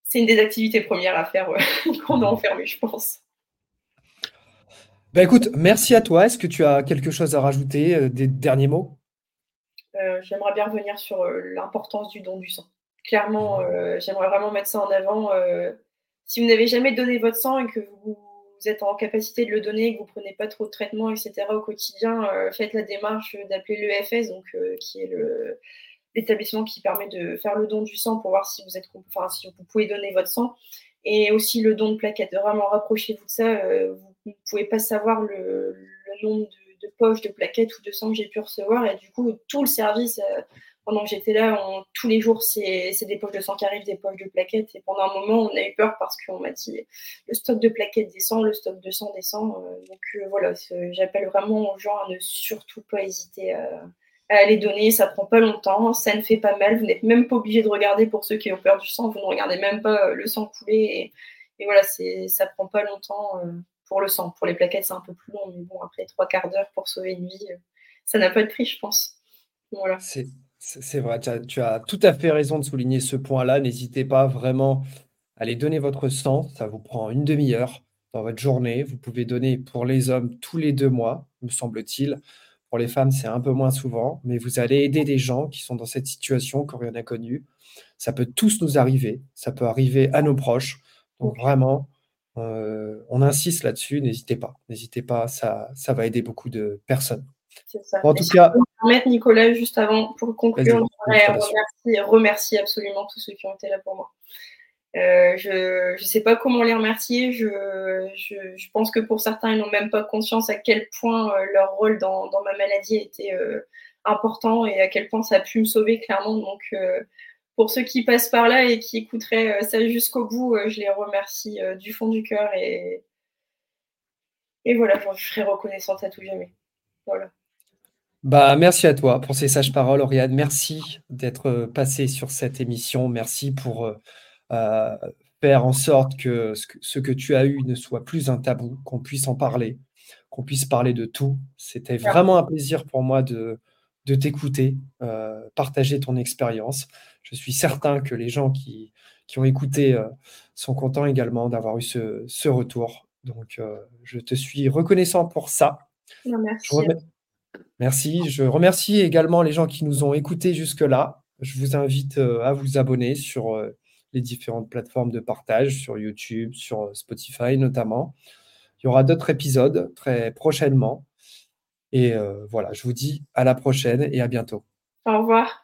c'est une des activités premières à faire [laughs] quand on est enfermé, je pense. Ben écoute, merci à toi. Est-ce que tu as quelque chose à rajouter, euh, des derniers mots? Euh, J'aimerais bien revenir sur euh, l'importance du don du sang. Clairement, j'aimerais vraiment mettre ça en avant. si vous n'avez jamais donné votre sang et que vous, êtes en capacité de le donner, que vous ne prenez pas trop de traitements, etc. au quotidien, faites la démarche d'appeler l'EFS, donc qui est le l'établissement qui permet de faire le don du sang pour voir si vous êtes, enfin, si vous pouvez donner votre sang, et aussi le don de plaquettes. Vraiment, rapprochez-vous de ça. Euh, vous ne pouvez pas savoir le, nombre de, poches de plaquettes ou de sang que j'ai pu recevoir, et du coup, tout le service. Euh, pendant que j'étais là, tous les jours, c'est des poches de sang qui arrivent, des poches de plaquettes. Et pendant un moment, on a eu peur parce qu'on m'a dit le stock de plaquettes descend, le stock de sang descend. Euh, donc voilà, j'appelle vraiment aux gens à ne surtout pas hésiter à, à les donner. Ça prend pas longtemps, ça ne fait pas mal. Vous n'êtes même pas obligé de regarder pour ceux qui ont peur du sang. Vous ne regardez même pas euh, le sang couler. Et, voilà, c'est, ça prend pas longtemps euh, pour le sang. Pour les plaquettes, c'est un peu plus long, mais bon, après trois quarts d'heure pour sauver une vie, euh, ça n'a pas de prix, je pense. Voilà. C'est, vrai, tu as, tu as, tout à fait raison de souligner ce point-là. N'hésitez pas vraiment à aller donner votre sang. Ça vous prend une demi-heure dans votre journée. Vous pouvez donner pour les hommes tous les deux mois, me semble-t-il. Pour les femmes, c'est un peu moins souvent, mais vous allez aider des gens qui sont dans cette situation rien a connue. Ça peut tous nous arriver, ça peut arriver à nos proches. Donc vraiment, euh, on insiste là-dessus, n'hésitez pas, n'hésitez pas, ça, ça va aider beaucoup de personnes. Ça. En tout cas, permettre Nicolas juste avant pour conclure, je remercier absolument tous ceux qui ont été là pour moi. Euh, je ne sais pas comment les remercier. Je, pense que pour certains, ils n'ont même pas conscience à quel point euh, leur rôle dans, ma maladie était euh, important et à quel point ça a pu me sauver clairement. Donc pour ceux qui passent par là et qui écouteraient ça jusqu'au bout, je les remercie du fond du cœur et, et voilà, je serai reconnaissante à tout jamais. Voilà. Bah, merci à toi pour ces sages paroles, Oriane. Merci d'être passé sur cette émission. Merci pour euh, faire en sorte que ce, que tu as eu ne soit plus un tabou, qu'on puisse en parler, qu'on puisse parler de tout. C'était vraiment un plaisir pour moi de, de t'écouter, euh, partager ton expérience. Je suis certain que les gens qui, qui ont écouté euh, sont contents également d'avoir eu ce, ce, retour. Donc, je te suis reconnaissant pour ça. merci. Merci. Je remercie également les gens qui nous ont écoutés jusque-là. Je vous invite à vous abonner sur les différentes plateformes de partage, sur YouTube, sur euh, Spotify notamment. Il y aura d'autres épisodes très prochainement. Et voilà, je vous dis à la prochaine et à bientôt. Au revoir.